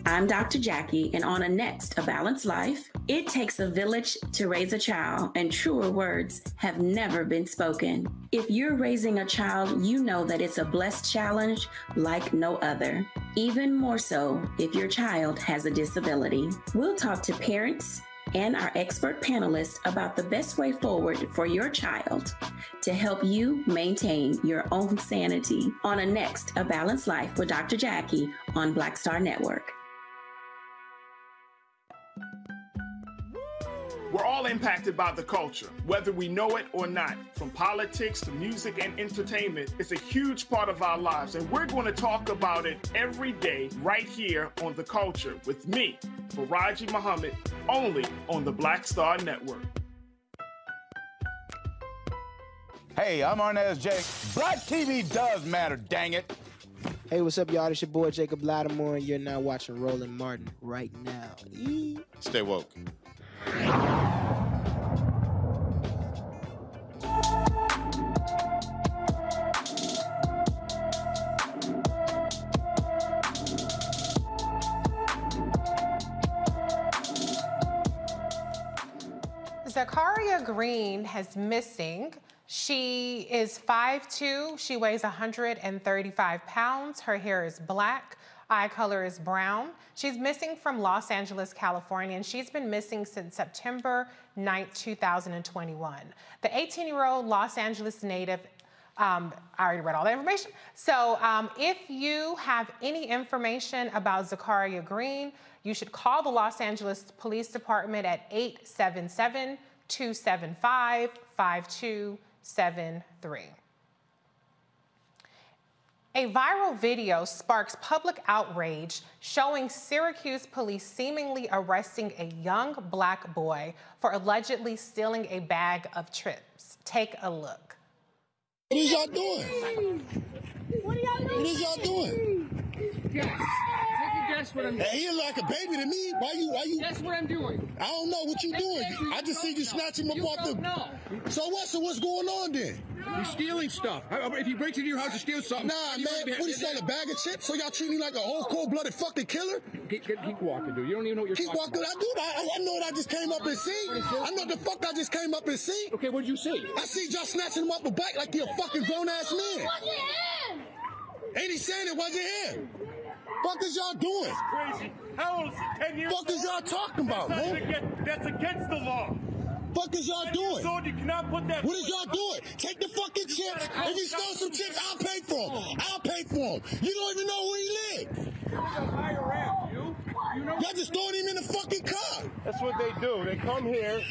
I'm Dr. Jackie, and on a next A Balanced Life, it takes a village to raise a child, and truer words have never been spoken. If you're raising a child, you know that it's a blessed challenge like no other. Even more so if your child has a disability. We'll talk to parents, and our expert panelists about the best way forward for your child to help you maintain your own sanity on a next A Balanced Life with Dr. Jackie on Black Star Network. We're all impacted by the culture, whether we know it or not. From politics to music and entertainment, it's a huge part of our lives, and we're going to talk about it every day right here on The Culture with me, Faraji Muhammad, only on the Black Star Network. Hey, I'm Arnez J. Black TV does matter, dang it. Hey, what's up, y'all? It's your boy Jacob Lattimore, and you're now watching Roland Martin right now. Eee. Stay woke. Zakaria Green has missing. She is 5'2", she weighs 135 pounds, her hair is black, eye color is brown. She's missing from Los Angeles, California, and she's been missing since September 9, 2021. The 18-year-old Los Angeles native um, I already read all that information. So um, if you have any information about Zakaria Green, you should call the Los Angeles Police Department at 877 275 5273. A viral video sparks public outrage showing Syracuse police seemingly arresting a young black boy for allegedly stealing a bag of chips. Take a look. What is y'all doing? What are y'all doing? What is y'all doing? Guess. Take a guess what I'm doing. Hey, he like a baby to me. Why you? Why you? Guess what I'm doing. I don't know what you doing. I just see you snatching him You off the. don't know. So what? So what's going on then? You're stealing stuff. If you break into your house to steal something, Nah, you man. might be- What is that? A bag of chips? So y'all treat me like a whole cold-blooded fucking killer? Keep, keep, keep walking, dude. You don't even know what you're Keep talking walking. about. I do. I, I know what I just came up and see. I know the fuck I just came up and see. Okay, what did you see? I see y'all snatching him up a bike like he a fucking grown ass man. Ain't he saying it wasn't him? Fuck is y'all doing? Crazy. How old is he? 10 years Fuck is y'all talking about, That's, man? against, that's against the law. Fuck is y'all doing? old, you cannot put that. What is y'all doing? Take the fucking chips. If he stole some chips, I'll pay for them. I'll pay for them. You don't even know where he lives. Y'all just throwing him in the fucking car. That's what they do. They come here.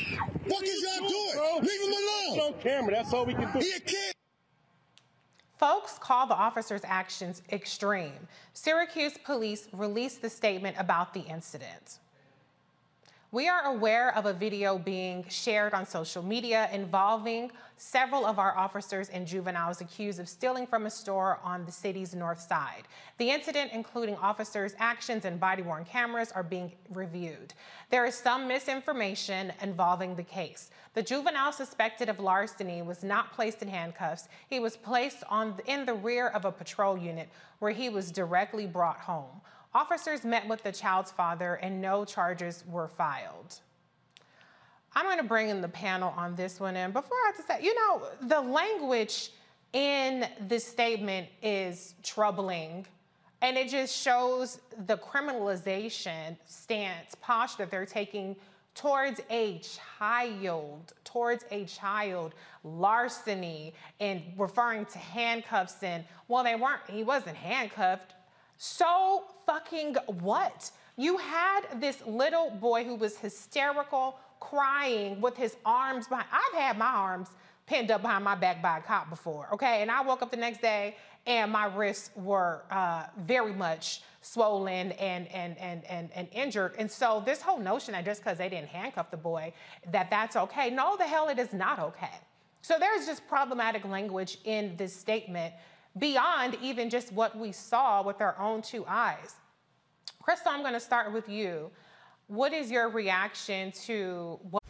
Fuck is y'all doing? Leave him alone. It's on camera. That's all we can do. He a kid. Folks call the officers' actions extreme. Syracuse police released the statement about the incident. We are aware of a video being shared on social media involving several of our officers and juveniles accused of stealing from a store on the city's north side. The incident, including officers' actions and body worn cameras, are being reviewed. There is some misinformation involving the case. The juvenile suspected of larceny was not placed in handcuffs. He was placed on in the rear of a patrol unit where he was directly brought home. Officers met with the child's father and no charges were filed. I'm going to bring in the panel on this one. And before I say, you know, the language in this statement is troubling. And it just shows the criminalization stance, posture they're taking towards a child, towards a child, larceny, and referring to handcuffs. And well, they weren't, he wasn't handcuffed. So fucking what? You had this little boy who was hysterical, crying with his arms behind. I've had my arms pinned up behind my back by a cop before, okay? And I woke up the next day and my wrists were uh, very much swollen and, and, and, and, and injured. And so this whole notion that just because they didn't handcuff the boy, that that's okay. No, the hell it is not okay. So there's just problematic language in this statement beyond even just what we saw with our own two eyes. Crystal, I'm to start with you. What is your reaction to?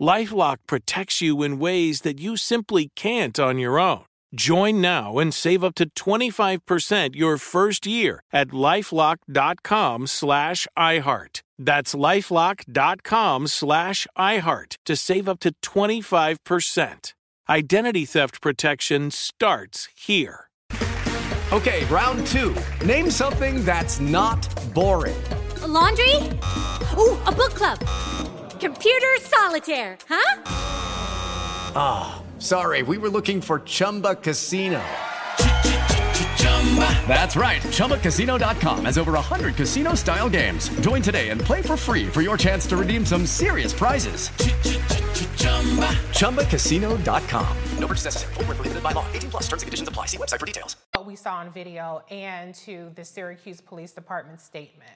Lifelock protects you in ways that you simply can't on your own. Join now and save up to 25% your first year at lifelock.com slash iHeart. That's lifelock.com slash iHeart to save up to 25%. Identity theft protection starts here. Okay, round two. Name something that's not boring. A laundry? Ooh, a book club. Computer solitaire, huh? Ah, oh, sorry, we were looking for Chumba Casino. That's right. ChumbaCasino.com has over 100 casino style games. Join today and play for free for your chance to redeem some serious prizes. ChumbaCasino.com. No purchase necessary. Full prohibited by law. 18 plus terms and conditions apply. See website for details. What we saw on video and to the Syracuse Police Department statement.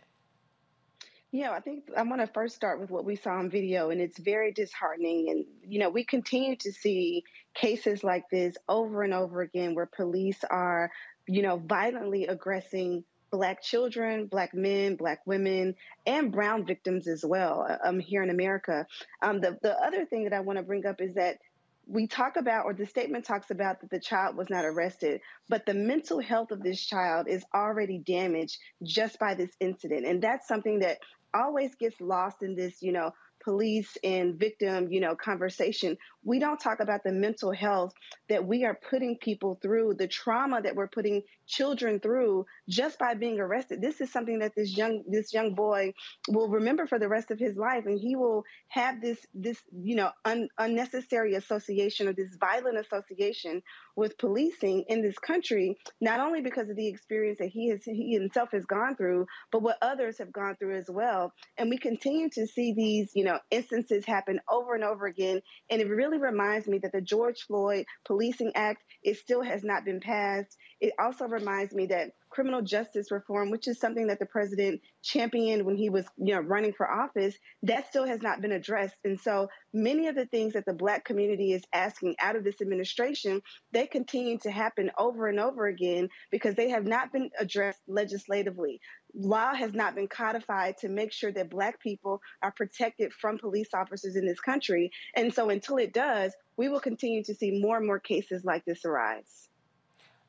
Yeah, I think I want to first start with what we saw on video, and it's very disheartening. And, you know, we continue to see cases like this over and over again where police are you know, violently aggressing black children, black men, black women, and brown victims as well uh, um, here in America. Um, the, the other thing that I want to bring up is that we talk about, or the statement talks about that the child was not arrested, but the mental health of this child is already damaged just by this incident. And that's something that always gets lost in this, you know, police and victim, you know, conversation. We don't talk about the mental health that we are putting people through, the trauma that we're putting children through just by being arrested. This is something that this young this young boy will remember for the rest of his life and he will have this this, you know, un, unnecessary association or this violent association with policing in this country, not only because of the experience that he has he himself has gone through, but what others have gone through as well. And we continue to see these, you know, instances happen over and over again. And it really reminds me that the George Floyd Policing Act, it still has not been passed. It also reminds me that criminal justice reform, which is something that the president championed when he was, you know, running for office, that still has not been addressed. And so many of the things that the black community is asking out of this administration, they continue to happen over and over again because they have not been addressed legislatively. Law has not been codified to make sure that black people are protected from police officers in this country. And so until it does, we will continue to see more and more cases like this arise.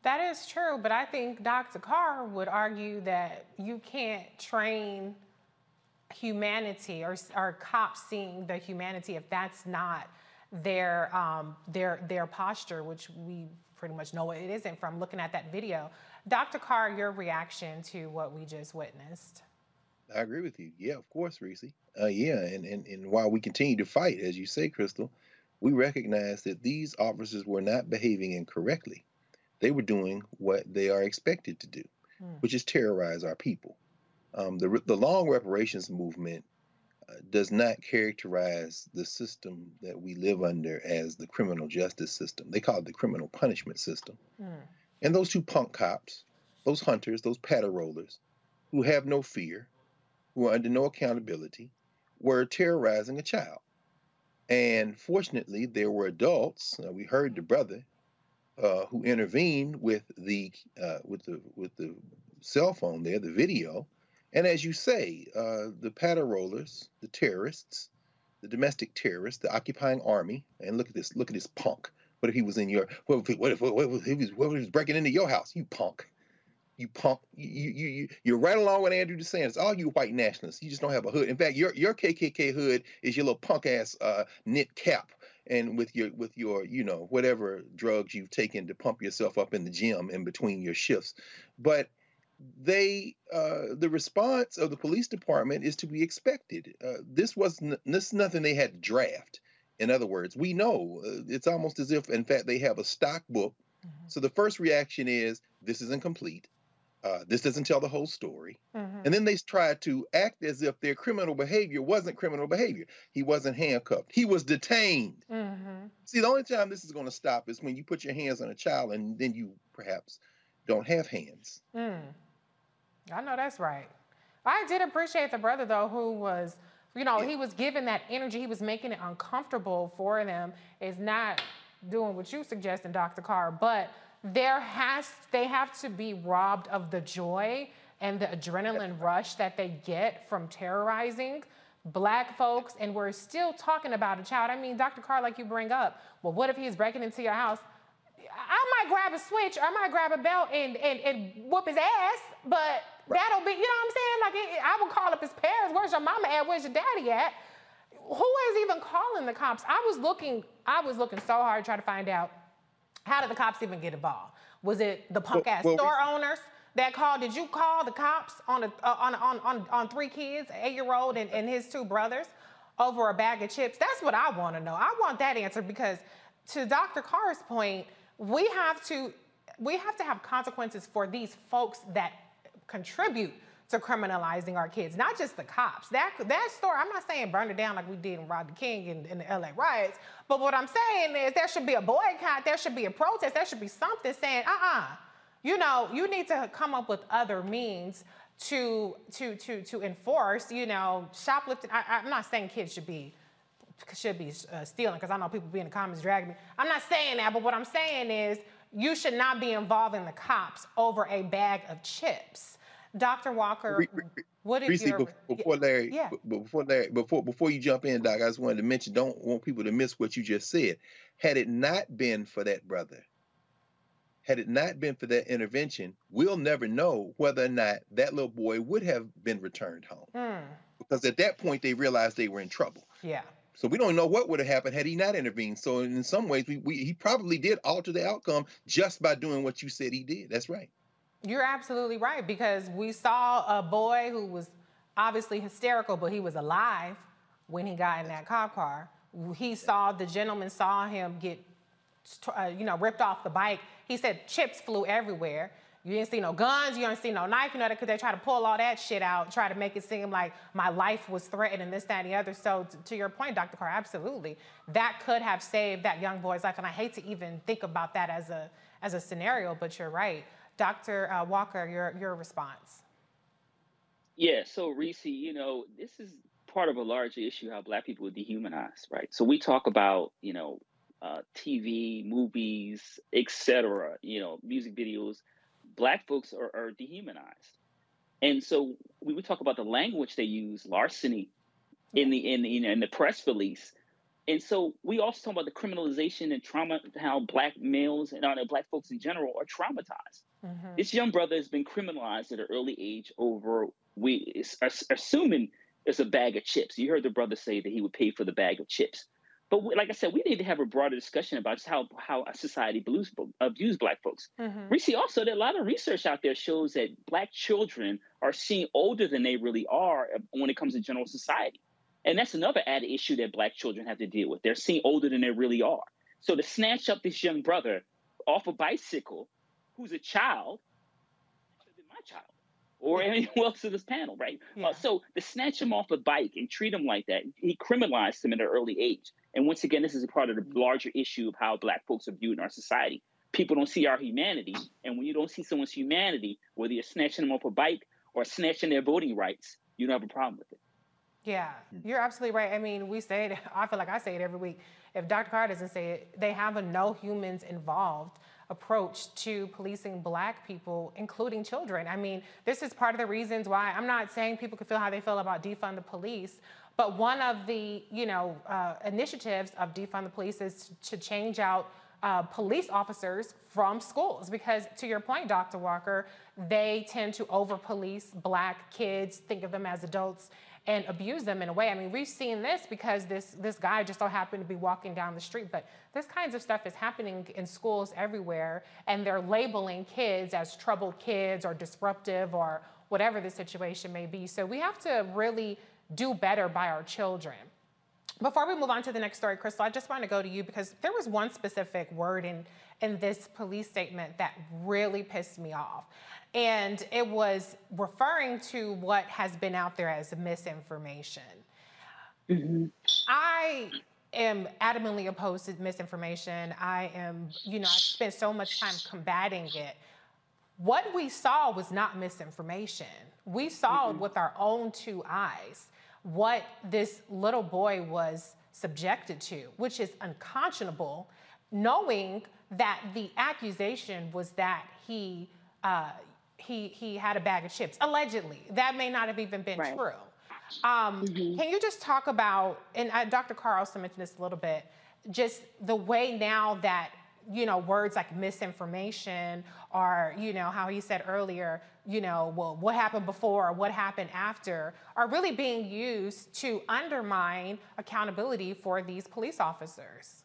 That is true, but I think Dr. Carr would argue that you can't train humanity or, or cops seeing the humanity if that's not their um, their their posture, which we pretty much know it isn't from looking at that video. Dr. Carr, your reaction to what we just witnessed? I agree with you. Yeah, of course, Reese. Uh, yeah, and, and and while we continue to fight, as you say, Crystal, we recognize that these officers were not behaving incorrectly they were doing what they are expected to do, mm. which is terrorize our people. Um, the, the long reparations movement uh, does not characterize the system that we live under as the criminal justice system. They call it the criminal punishment system. Mm. And those two punk cops, those hunters, those patter rollers, who have no fear, who are under no accountability, were terrorizing a child. And fortunately, there were adults. Uh, we heard the brother uh, who intervened with the uh, with the with the cell phone there, the video, and as you say, uh, the patter rollers, the terrorists, the domestic terrorists, the occupying army, and look at this, look at this punk. What if he was in your? What if, what if, what if, he was, what if he was breaking into your house? You punk. You punk. You you you you're right along with Andrew DeSantis. All you white nationalists, you just don't have a hood. In fact, your your KKK hood is your little punk ass uh, knit cap and with your with your you know whatever drugs you've taken to pump yourself up in the gym in between your shifts but they uh, the response of the police department is to be expected uh, this was n- this is nothing they had to draft in other words we know uh, it's almost as if in fact they have a stock book mm-hmm. so the first reaction is this is incomplete uh, this doesn't tell the whole story. Mm-hmm. And then they try to act as if their criminal behavior wasn't criminal behavior. He wasn't handcuffed, he was detained. Mm-hmm. See, the only time this is going to stop is when you put your hands on a child and then you perhaps don't have hands. Mm. I know that's right. I did appreciate the brother, though, who was, you know, yeah. he was giving that energy, he was making it uncomfortable for them, is not doing what you suggesting, Dr. Carr, but there has they have to be robbed of the joy and the adrenaline rush that they get from terrorizing black folks and we're still talking about a child. I mean, Dr. Carr, like you bring up, well, what if he's breaking into your house? I might grab a switch or I might grab a belt and, and, and whoop his ass, but that'll be, you know what I'm saying? Like, it, I would call up his parents. Where's your mama at? Where's your daddy at? Who is even calling the cops? I was looking, I was looking so hard to try to find out how did the cops even get involved? Was it the punk ass Well, well, store owners that called? Did you call the cops on a, uh, on, on, on, on three kids, eight year old and, and his two brothers, over a bag of chips? That's what I want to know. I want that answer because, to Dr. Carr's point, we have to we have to have consequences for these folks that contribute to criminalizing our kids, not just the cops. That that story, I'm not saying burn it down like we did in Rodney King and, in the LA riots, but what I'm saying is there should be a boycott, there should be a protest, there should be something saying, uh-uh, you know, you need to come up with other means to to to to enforce, you know, shoplifting. I, I'm not saying kids should be should be uh, stealing because I know people be in the comments dragging me. I'm not saying that, but what I'm saying is you should not be involving the cops over a bag of chips. Dr. Walker, Re- what you're bef- before Larry, Yeah. before Larry, before before you jump in, Doc, I just wanted to mention, don't want people to miss what you just said. Had it not been for that brother, had it not been for that intervention, we'll never know whether or not that little boy would have been returned home. Mm, Because at that point, they realized they were in trouble. yeah. So we don't know what would have happened had he not intervened. So in some ways, we, we he probably did alter the outcome just by doing what you said he did. That's right. You're absolutely right because we saw a boy who was obviously hysterical, but he was alive when he got in that cop car. He saw the gentleman saw him get, uh, you know, ripped off the bike. He said chips flew everywhere. You didn't see no guns, you didn't see no knife, you know, because they try to pull all that shit out, try to make it seem like my life was threatened and this, that, and the other. So to your point, Dr. Carr, absolutely, that could have saved that young boy's life. And I hate to even think about that as a as a scenario, but you're right. Dr. Uh, Walker, your your response. Yeah, so Reese, you know, this is part of a larger issue how black people are dehumanized, right? So we talk about, you know, uh, TV, movies, etc., you know, music videos. Black folks are, are dehumanized. And so we would talk about the language they use, larceny, in the in the, in the press release. And so we also talk about the criminalization and trauma, how black males and uh, black folks in general are traumatized. Mm-hmm. This young brother has been criminalized at an early age over we assuming it's a bag of chips. You heard the brother say that he would pay for the bag of chips. But we, like I said, we need to have a broader discussion about just how how society abuse abuse black folks. Mm-hmm. We see also that a lot of research out there shows that black children are seen older than they really are when it comes to general society. And that's another added issue that black children have to deal with. They're seen older than they really are. So to snatch up this young brother off a bicycle, who's a child, than my child, or anyone else in this panel, right? Uh, so to snatch him off a bike and treat him like that, he criminalized him at an early age. And once again, this is a part of the larger issue of how black folks are viewed in our society. People don't see our humanity, and when you don't see someone's humanity, whether you're snatching them off a bike or snatching their voting rights, you don't have a problem with it. Yeah, you're absolutely right. I mean, we say it, I feel like I say it every week. If Dr. Carr doesn't say it, they have a no humans involved approach to policing black people, including children. I mean, this is part of the reasons why I'm not saying people can feel how they feel about defund the police, but one of the, you know, uh, initiatives of defund the police is to change out uh, police officers from schools because to your point dr walker they tend to over police black kids think of them as adults and abuse them in a way. I mean we've seen this because this this guy just so happened to be walking down the street but this kinds of stuff is happening in schools everywhere and they're labeling kids as troubled kids or disruptive or whatever the situation may be. So we have to really do better by our children before we move on to the next story, Crystal, I just want to go to you because there was one specific word in, in this police statement that really pissed me off. And it was referring to what has been out there as misinformation. Mm-hmm. I am adamantly opposed to misinformation. I am, you know, I've spent so much time combating it. What we saw was not misinformation. We saw it with our own two eyes what this little boy was subjected to, which is unconscionable knowing that the accusation was that he uh, he he had a bag of chips allegedly. That may not have even been Right. true. Um, Can you just talk about and uh, Dr. Carr also mentioned this a little bit, just the way now that you know words like misinformation or you know how he said earlier you know well what happened before or what happened after are really being used to undermine accountability for these police officers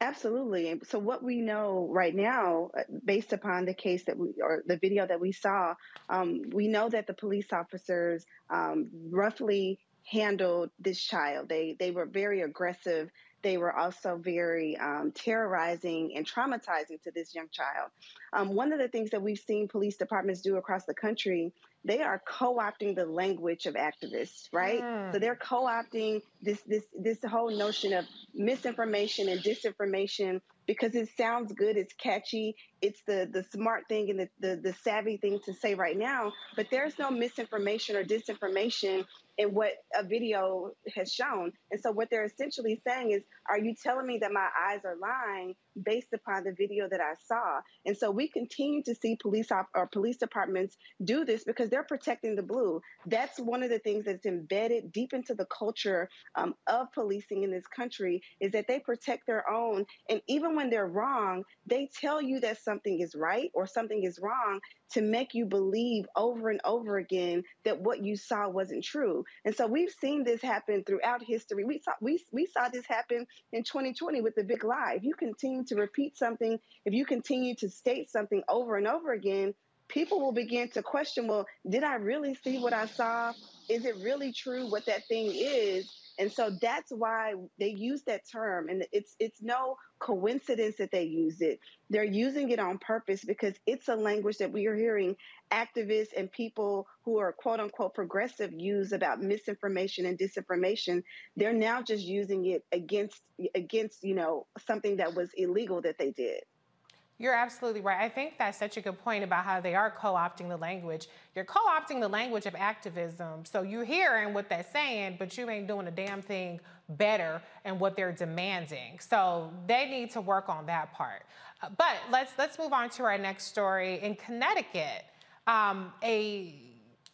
Absolutely. So what we know right now, uh, based upon the case that we or the video that we saw, um, we know that the police officers um, roughly handled this child. They they were very aggressive. They were also very um, terrorizing and traumatizing to this young child. Um, one of the things that we've seen police departments do across the country, they are co-opting the language of activists, right? So they're co-opting this this this whole notion of misinformation and disinformation because it sounds good, it's catchy, it's the the smart thing and the, the the savvy thing to say right now. But there's no misinformation or disinformation in what a video has shown. And so what they're essentially saying is, are you telling me that my eyes are lying based upon the video that I saw? And so we continue to see police op- or police departments do this because they're protecting the blue. That's one of the things that's embedded deep into the culture um, of policing in this country is that they protect their own. And even when they're wrong, they tell you that something is right or something is wrong to make you believe over and over again that what you saw wasn't true. And so we've seen this happen throughout history. We saw we, we saw this happen in 2020 with the big lie. If you continue to repeat something, if you continue to state something over and over again, people will begin to question, well, did I really see what I saw? Is it really true what that thing is? And so that's why they use that term and it's it's no coincidence that they use it. They're using it on purpose because it's a language that we are hearing activists and people who are quote unquote progressive use about misinformation and disinformation. They're now just using it against against, you know, something that was illegal that they did. You're absolutely right. I think that's such a good point about how they are co opting the language. You're co opting the language of activism. So you're hearing what they're saying, but you ain't doing a damn thing better and what they're demanding. So they need to work on that part. But let's let's move on to our next story. In Connecticut, um, a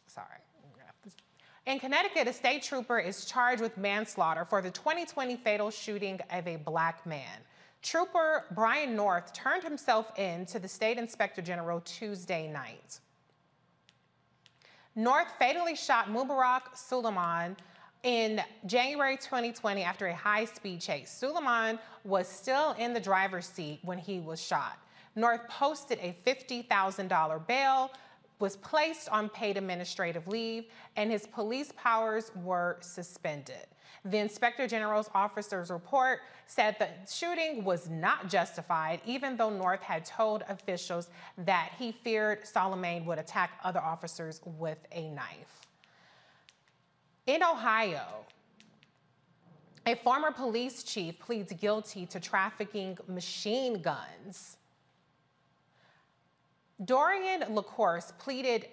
sorry. In Connecticut, a state trooper is charged with manslaughter for the 2020 fatal shooting of a black man. Trooper Brian North turned himself in to the state inspector general Tuesday night. North fatally shot Mubarak Soulemane in January 2020 after a high speed chase. Soulemane was still in the driver's seat when he was shot. North posted a $50,000 bail, was placed on paid administrative leave, and his police powers were suspended. The Inspector General's officer's report said the shooting was not justified, even though North had told officials that he feared Solomon would attack other officers with a knife. In Ohio, a former police chief pleads guilty to trafficking machine guns. Dorian LaCourse pleaded,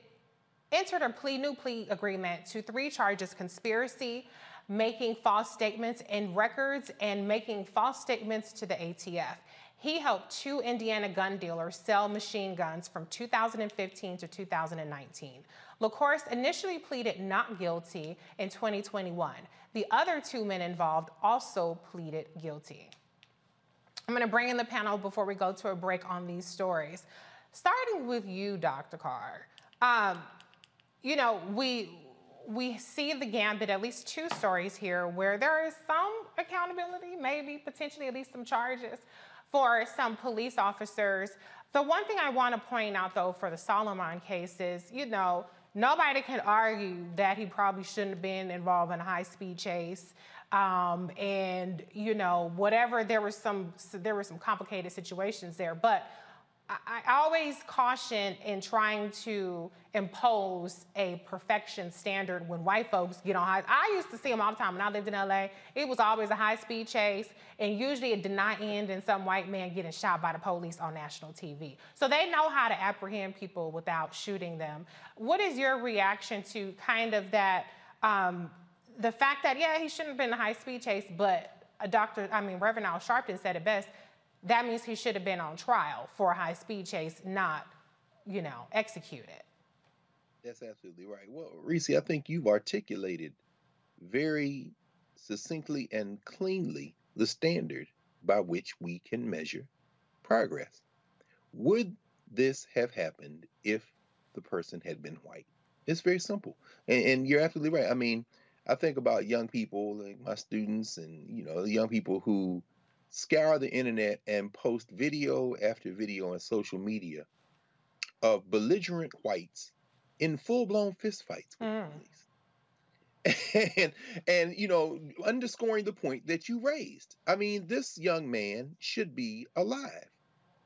entered a plea, new plea agreement to three charges conspiracy, making false statements in records, and making false statements to the ATF. He helped two Indiana gun dealers sell machine guns from 2015 to 2019. LaCourse initially pleaded not guilty in 2021. The other two men involved also pleaded guilty. I'm going to bring in the panel before we go to a break on these stories. Starting with you, Dr. Carr. Um, you know, we we see the gambit, at least two stories here, where there is some accountability, maybe potentially at least some charges for some police officers. The one thing I want to point out, though, for the Solomon case is, you know, nobody can argue that he probably shouldn't have been involved in a high-speed chase. Um, and you know, whatever there was some there were some complicated situations there, but I always caution in trying to impose a perfection standard when white folks get on high. I used to see them all the time when I lived in LA. It was always a high speed chase, and usually it did not end in some white man getting shot by the police on national TV. So they know how to apprehend people without shooting them. What is your reaction to kind of that? Um, the fact that yeah, he shouldn't have been a high speed chase, but a doctor, I mean, Reverend Al Sharpton said it best that means he should have been on trial for a high speed chase, not, you know, executed. That's absolutely right. Well, Reese, I think you've articulated very succinctly and cleanly the standard by which we can measure progress. Would this have happened if the person had been white? It's very simple. And, and you're absolutely right. I mean, I think about young people, like my students, and you know, the young people who scour the internet and post video after video on social media of belligerent whites in full-blown fistfights with Mm. police. And and you know, underscoring the point that you raised. I mean, this young man should be alive.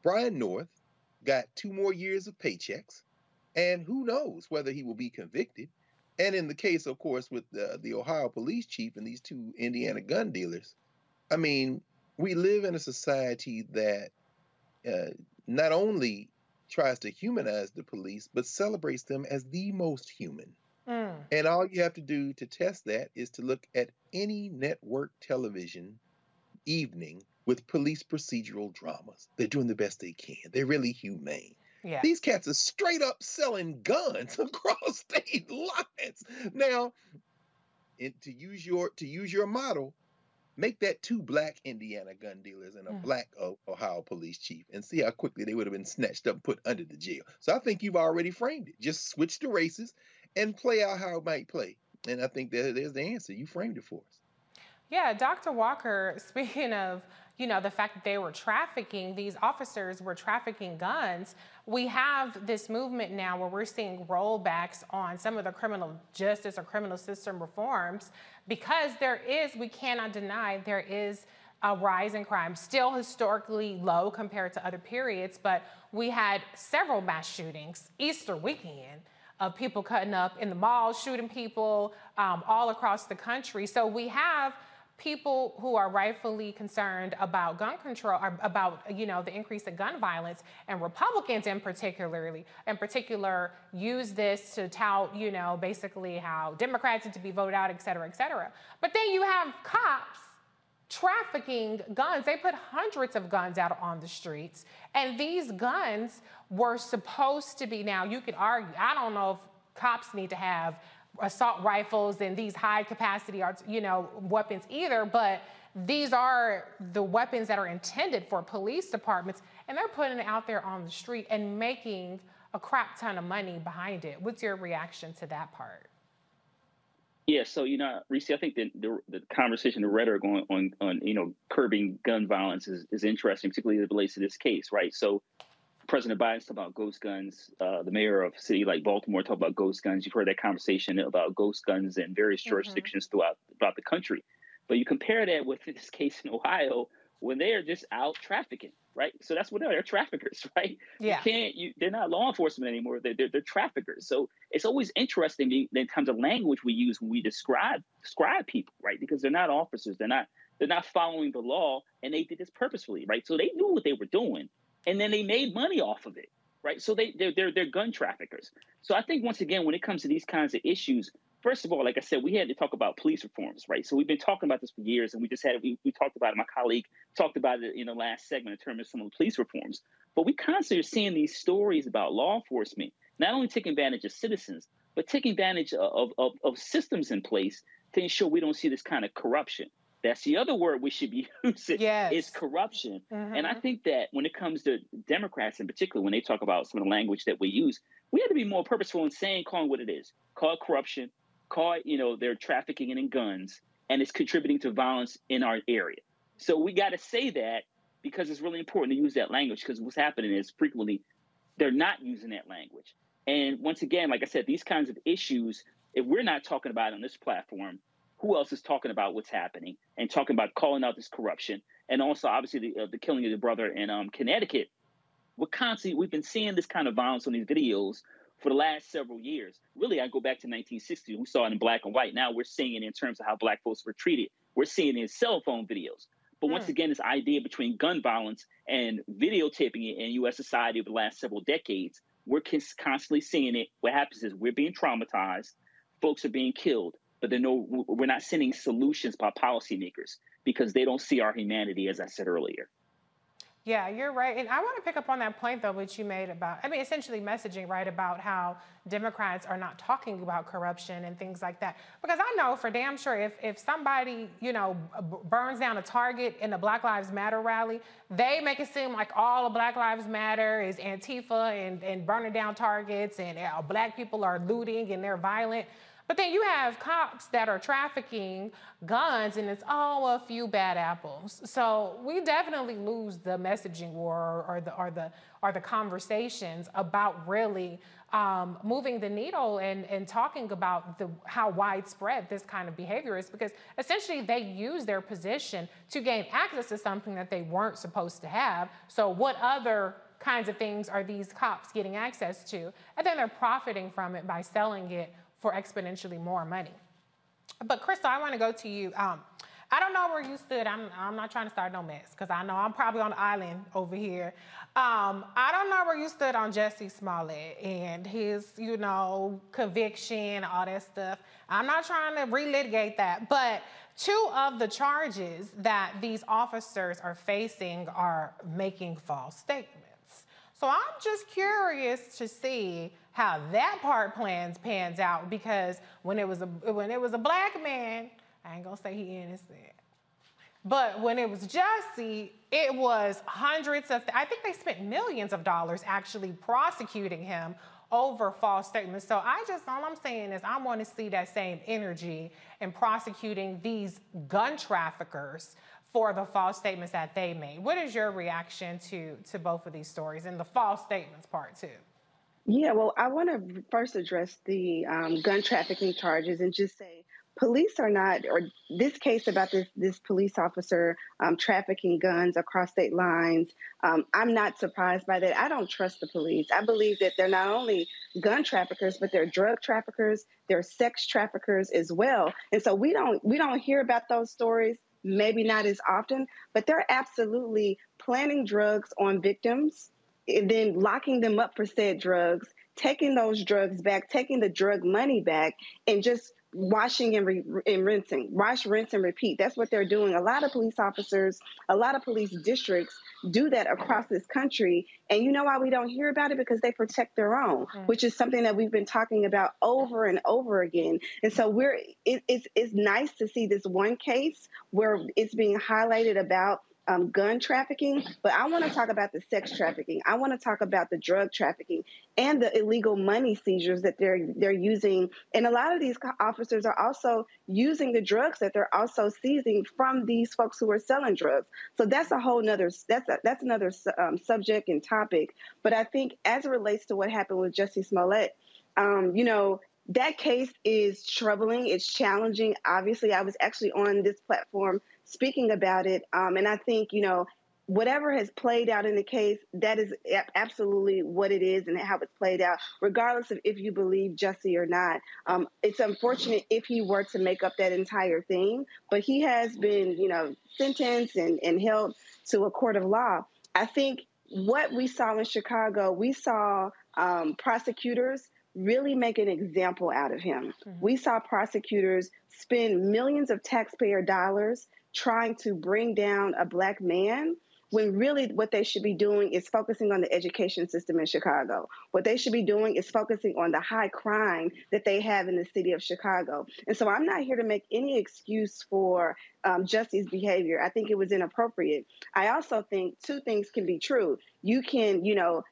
Brian North got two more years of paychecks, and who knows whether he will be convicted. And in the case, of course, with the, the Ohio police chief and these two Indiana gun dealers, I mean, we live in a society that uh, not only tries to humanize the police, but celebrates them as the most human. Mm. And all you have to do to test that is to look at any network television evening with police procedural dramas. They're doing the best they can. They're really humane. Yeah. These cats are straight up selling guns across state lines. Now, to use your to use your model, make that two black Indiana gun dealers and a Mm. black O- Ohio police chief, and see how quickly they would have been snatched up and put under the jail. So I think you've already framed it. Just switch the races and play out how it might play. And I think that there's the answer. You framed it for us. Yeah, Dr. Walker, speaking of, you know, the fact that they were trafficking, these officers were trafficking guns. We have this movement now where we're seeing rollbacks on some of the criminal justice or criminal system reforms because there is, we cannot deny, there is a rise in crime, still historically low compared to other periods, but we had several mass shootings Easter weekend of people cutting up in the malls, shooting people um, all across the country. So we have people who are rightfully concerned about gun control, about you know the increase in gun violence, and Republicans in particularly, in particular, use this to tout you know basically how Democrats need to be voted out, et cetera, et cetera. But then you have cops trafficking guns. They put hundreds of guns out on the streets. And these guns were supposed to be, now you could argue, I don't know if cops need to have assault rifles and these high capacity, you know, weapons either, but these are the weapons that are intended for police departments and they're putting it out there on the street and making a crap ton of money behind it. What's your reaction to that part? Yeah, so you know, Reese, I think the, the the conversation, the rhetoric on on, on you know curbing gun violence is, is interesting, particularly as it relates to this case, right? So President Biden's talking about ghost guns. Uh, the mayor of a city like Baltimore talked about ghost guns. You've heard that conversation about ghost guns in various jurisdictions throughout throughout the country. But you compare that with this case in Ohio, when they are just out trafficking, right? So that's what they are. They're traffickers, right? Yeah. You can't. You, they're not law enforcement anymore. They're, they're, they're traffickers. So it's always interesting in in terms of language we use when we describe describe people, right? Because they're not officers. They're not they're not following the law, and they did this purposefully, right? So they knew what they were doing, and then they made money off of it, right? So they they're they're, they're gun traffickers. So I think once again, when it comes to these kinds of issues, first of all, like I said, we had to talk about police reforms, right? So we've been talking about this for years, and we just had we, we talked about it. My colleague talked about it in the last segment in terms of some of the police reforms. But we constantly are seeing these stories about law enforcement not only taking advantage of citizens, but taking advantage of, of, of systems in place to ensure we don't see this kind of corruption. That's the other word we should be using Yes. is corruption. And I Mhm. think that when it comes to Democrats in particular, when they talk about some of the language that we use, we have to be more purposeful in saying, calling what it is. Call it corruption, call it, you know, they're trafficking in guns, and it's contributing to violence in our area. So we got to say that because it's really important to use that language because what's happening is frequently they're not using that language. And once again, like I said, these kinds of issues, if we're not talking about it on this platform, who else is talking about what's happening and talking about calling out this corruption and also obviously the, uh, the killing of the brother in um, Connecticut? We're constantly we've been seeing this kind of violence on these videos for the last several years. Really, I go back to 1960. We saw it in black and white. Now we're seeing it in terms of how black folks were treated. We're seeing it in cell phone videos. But once Mm. again, this idea between gun violence and videotaping it in U.S. society over the last several decades, we're constantly seeing it. What happens is we're being traumatized, folks are being killed, but then no, we're not sending solutions by policymakers because they don't see our humanity, as I said earlier. Yeah, you're right. And I want to pick up on that point, though, which you made about, I mean, essentially messaging, right, about how Democrats are not talking about corruption and things like that. Because I know for damn sure if, if somebody, you know, burns down a Target in a Black Lives Matter rally, they make it seem like all of Black Lives Matter is Antifa and, and burning down Targets and uh, black people are looting and they're violent. But then you have cops that are trafficking guns, and it's all a few bad apples. So we definitely lose the messaging war or the or the or the conversations about really um, moving the needle and, and talking about the, how widespread this kind of behavior is because essentially they use their position to gain access to something that they weren't supposed to have. So what other kinds of things are these cops getting access to? And then they're profiting from it by selling it for exponentially more money. But Crystal, I want to go to you. Um, I don't know where you stood. I'm, I'm not trying to start no mess because I know I'm probably on the island over here. Um, I don't know where you stood on Jussie Smollett and his, you know, conviction, all that stuff. I'm not trying to relitigate that, but two of the charges that these officers are facing are making false statements. So I'm just curious to see how that part plans pans out because when it was a when it was a black man, I ain't gonna say he innocent. But when it was Jussie, it was hundreds of, I think they spent millions of dollars actually prosecuting him over false statements. So I just, all I'm saying is I want to see that same energy in prosecuting these gun traffickers for the false statements that they made. What is your reaction to to both of these stories and the false statements part too? Yeah, well, I want to first address the um, gun trafficking charges and just say police are not, or this case about this this police officer um, trafficking guns across state lines. Um, I'm not surprised by that. I don't trust the police. I believe that they're not only gun traffickers, but they're drug traffickers, they're sex traffickers as well. And so we don't we don't hear about those stories maybe not as often, but they're absolutely planting drugs on victims then locking them up for said drugs, taking those drugs back, taking the drug money back, and just washing and, re- and rinsing, wash, rinse, and repeat. That's what they're doing. A lot of police officers, a lot of police districts do that across this country. And you know why we don't hear about it? Because they protect their own, mm. which is something that we've been talking about over and over again. And so we're it, it's it's nice to see this one case where it's being highlighted about um, gun trafficking, but I want to talk about the sex trafficking. I want to talk about the drug trafficking and the illegal money seizures that they're they're using. And a lot of these officers are also using the drugs that they're also seizing from these folks who are selling drugs. So that's a whole nother that's a, that's another um, subject and topic. But I think as it relates to what happened with Jussie Smollett, um, you know, that case is troubling. It's challenging. Obviously, I was actually on this platform speaking about it. Um, and I think, you know, whatever has played out in the case, that is absolutely what it is and how it's played out, regardless of if you believe Jussie or not. Um, it's unfortunate if he were to make up that entire thing, but he has been, you know, sentenced and, and held to a court of law. I think what we saw in Chicago, we saw um, prosecutors really make an example out of him. Mm-hmm. We saw prosecutors spend millions of taxpayer dollars trying to bring down a black man when really what they should be doing is focusing on the education system in Chicago. What they should be doing is focusing on the high crime that they have in the city of Chicago. And so I'm not here to make any excuse for um, behavior. I think it was inappropriate. I also think two things can be true. You can, you know,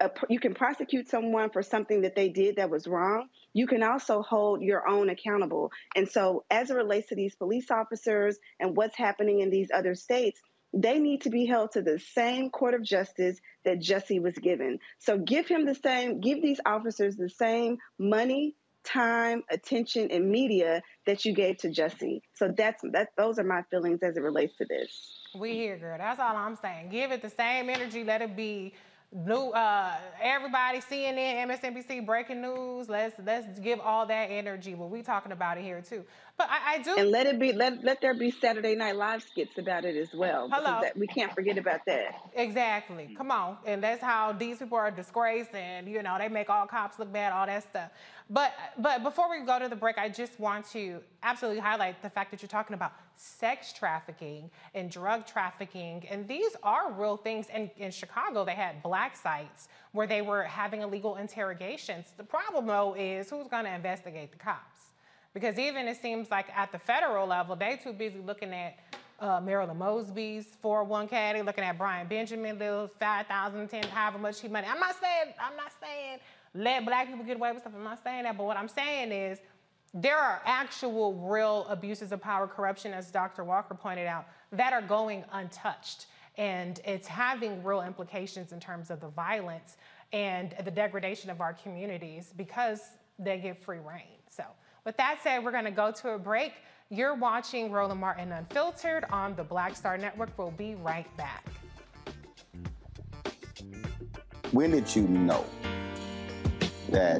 a, you can prosecute someone for something that they did that was wrong. You can also hold your own accountable. And so, as it relates to these police officers and what's happening in these other states, they need to be held to the same court of justice that Jussie was given. So, give him the same, give these officers the same money, time, attention, and media that you gave to Jussie. So that's that. Those are my feelings as it relates to this. We here, girl. That's all I'm saying. Give it the same energy. Let it be new uh everybody cnn msnbc breaking news. Let's let's give all that energy. Well we talking about it here too but But I, I do. And let it be let let there be Saturday Night Live skits about it as well. Hello. That, we can't forget about that. Exactly. Mm. Come on. And that's how these people are disgraced and you know, they make all cops look bad, all that stuff. But but before we go to the break, I just want to absolutely highlight the fact that you're talking about sex trafficking and drug trafficking. And these are real things. And in Chicago, they had black sites where they were having illegal interrogations. The problem though is who's gonna investigate the cops? Because even it seems like at the federal level, they too busy looking at uh, Marilyn Mosby's 401k. They looking at Brian Benjamin, little 5,000, 10, however much he money. I'm not saying, I'm not saying let black people get away with stuff. I'm not saying that. But what I'm saying is there are actual real abuses of power, corruption, as Dr. Walker pointed out, that are going untouched. And it's having real implications in terms of the violence and the degradation of our communities because they get free reign. With that said, we're going to go to a break. You're watching Roland Martin Unfiltered on the Black Star Network. We'll be right back. When did you know that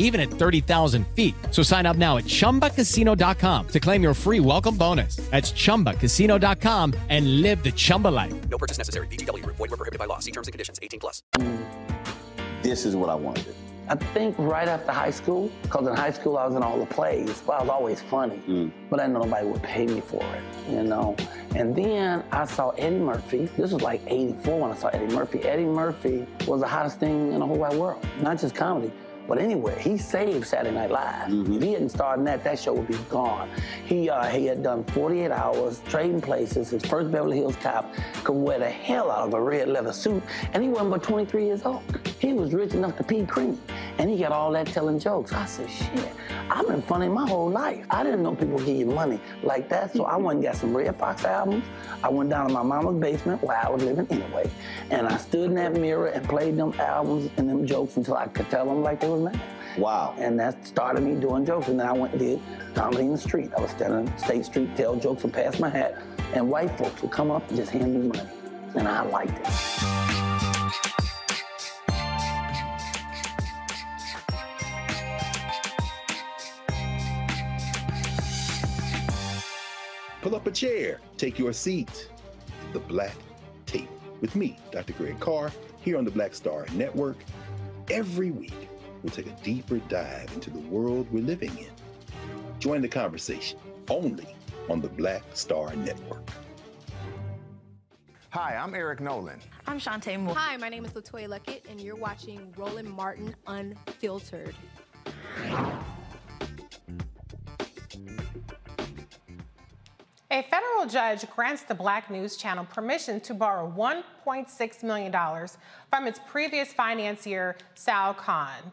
even at 30,000 feet. So sign up now at chumbacasino.com to claim your free welcome bonus. That's chumbacasino.com and live the Chumba life. No purchase necessary. VGW Group. Void were prohibited by law. See terms and conditions. 18 plus. this is what I wanted. I think right after high school, because in high school I was in all the plays, but I was always funny. Mm. But I know nobody would pay me for it, you know. And then I saw Eddie Murphy. This was like 84 when I saw Eddie Murphy. Eddie Murphy was the hottest thing in the whole wide world, not just comedy. But anyway, he saved Saturday Night Live. If he hadn't started in that, that show would be gone. He uh, he had done 48 hours, trading places. His first Beverly Hills Cop could wear the hell out of a red leather suit, and he wasn't but 23 years old. He was rich enough to pee cream, and he got all that telling jokes. I said, shit, I've been funny my whole life. I didn't know people give you money like that, so I went and got some Redd Foxx albums. I went down to my mama's basement where I was living anyway, and I stood in that mirror and played them albums and them jokes until I could tell them like they was mad. Wow. And that started me doing jokes. And then I went and did comedy in the street. I was standing on State Street, tell jokes and pass my hat. And white folks would come up and just hand me money. And I liked it. Pull up a chair, take your seat. The Black Tape with me, Dr. Greg Carr, here on the Black Star Network. Every week, we'll take a deeper dive into the world we're living in. Join the conversation only on the Black Star Network. Hi, I'm Eric Nolan. I'm Shantae Moore. Hi, my name is Latoya Luckett, and you're watching Roland Martin Unfiltered. A federal judge grants the Black News Channel permission to borrow $1.6 million from its previous financier, Shad Khan.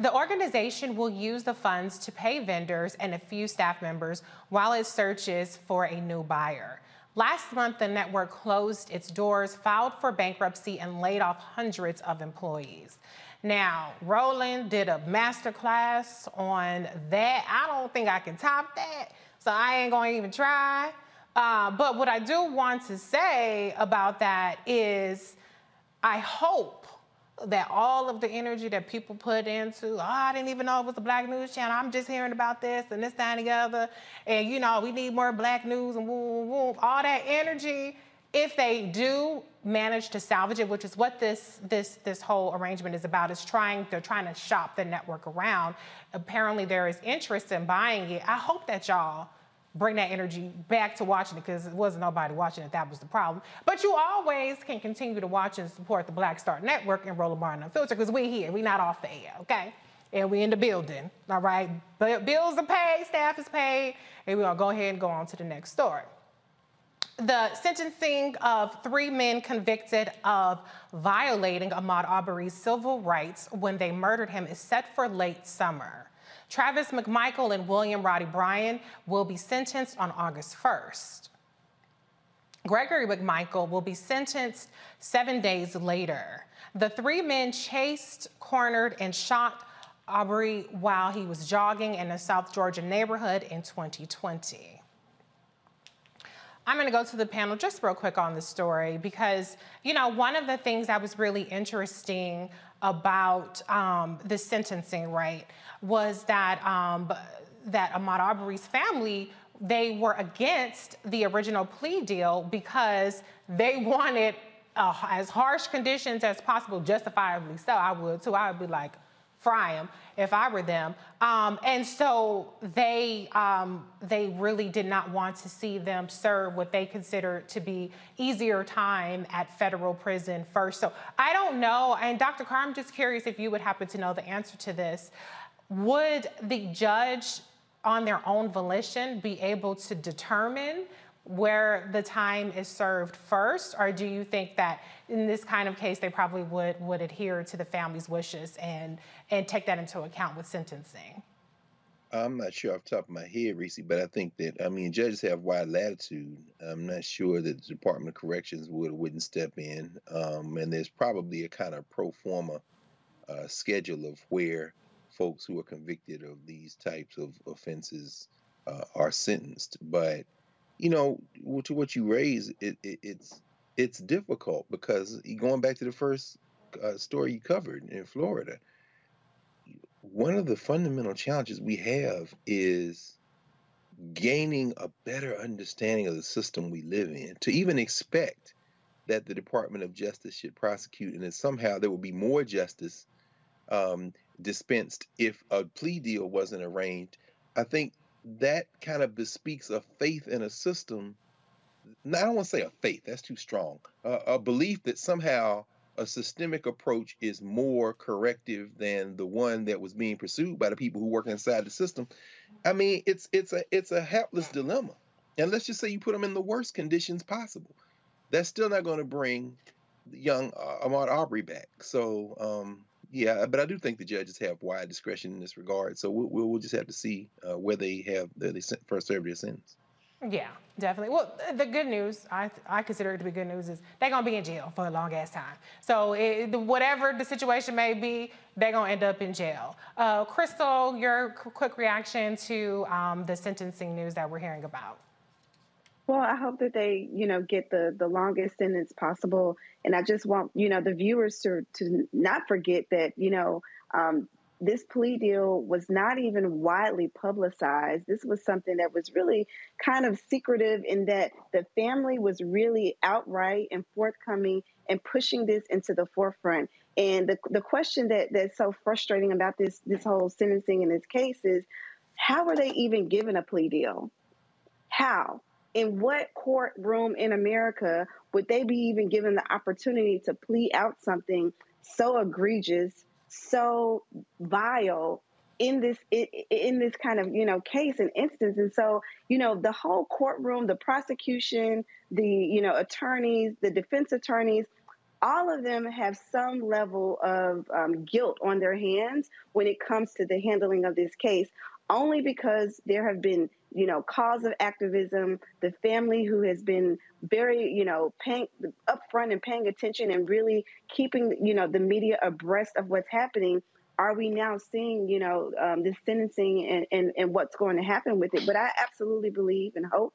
The organization will use the funds to pay vendors and a few staff members while it searches for a new buyer. Last month, the network closed its doors, filed for bankruptcy, and laid off hundreds of employees. Now, Roland did a masterclass on that. I don't think I can top that, so I ain't gonna even try. Uh, but what I do want to say about that is I hope that all of the energy that people put into, oh, I didn't even know it was a black news channel. I'm just hearing about this and this, that, and the other. And, you know, we need more black news and woo, woo, woo. All that energy, if they do manage to salvage it, which is what this this this whole arrangement is about, is trying they're trying to shop the network around. Apparently there is interest in buying it. I hope that y'all bring that energy back to watching it because it wasn't nobody watching it. That was the problem. But you always can continue to watch and support the Black Star Network and Roland Martin Unfiltered because we're here. We're not off the air, okay? And we're in the building, all right? Bills are paid, staff is paid, and we're gonna go ahead and go on to the next story. The sentencing of three men convicted of violating Ahmaud Arbery's civil rights when they murdered him is set for late summer. Travis McMichael and William Roddy Bryan will be sentenced on August 1st. Gregory McMichael will be sentenced seven days later. The three men chased, cornered, and shot Arbery while he was jogging in a South Georgia neighborhood in 2020. I'm going to go to the panel just real quick on this story because, you know, one of the things that was really interesting about um, the sentencing, right, was that um, that Ahmaud Arbery's family they were against the original plea deal because they wanted uh, as harsh conditions as possible, justifiably so. I would too. I would be like, fry them if I were them. Um, and so they um, they really did not want to see them serve what they consider to be easier time at federal prison first. So I don't know. And Dr. Carr, I'm just curious if you would happen to know the answer to this. Would the judge, on their own volition, be able to determine where the time is served first, or do you think that in this kind of case they probably would would adhere to the family's wishes and and take that into account with sentencing? I'm not sure off the top of my head, Reese, but I think that I mean judges have wide latitude. I'm not sure that the Department of Corrections would wouldn't step in, um, and there's probably a kind of pro forma uh, schedule of where folks who are convicted of these types of offenses uh, are sentenced. But you know, to what you raise, it, it, it's it's difficult because going back to the first uh, story you covered in Florida, one of the fundamental challenges we have is gaining a better understanding of the system we live in. To even expect that the Department of Justice should prosecute and that somehow there will be more justice um, dispensed if a plea deal wasn't arranged, I think that kind of bespeaks a faith in a system. Now, I don't want to say a faith, that's too strong. Uh, a belief that somehow a systemic approach is more corrective than the one that was being pursued by the people who work inside the system. I mean, it's it's a it's a helpless dilemma. And let's just say you put them in the worst conditions possible. That's still not going to bring young uh, Ahmaud Arbery back. So um, yeah, but I do think the judges have wide discretion in this regard. So we'll, we'll just have to see uh, where they have their they first served their sentence. Yeah, definitely. Well, the good news, I, I consider it to be good news, is they're going to be in jail for a long ass time. So, it, whatever the situation may be, they're going to end up in jail. Uh, Crystal, your quick reaction to um, the sentencing news that we're hearing about. Well, I hope that they, you know, get the the longest sentence possible, and I just want, you know, the viewers to to not forget that, you know, um, this plea deal was not even widely publicized. This was something that was really kind of secretive in that the family was really outright and forthcoming and pushing this into the forefront. And the, the question that, that's so frustrating about this this whole sentencing in this case is how are they even given a plea deal? How? In what courtroom in America would they be even given the opportunity to plea out something so egregious so vile in this in this kind of you know case and instance? And so you know the whole courtroom the prosecution the you know attorneys the defense attorneys all of them have some level of um, guilt on their hands when it comes to the handling of this case only because there have been you know cause of activism the family who has been very you know paying upfront and paying attention and really keeping you know the media abreast of what's happening are we now seeing you know um, this sentencing and, and and what's going to happen with it? But i absolutely believe and hope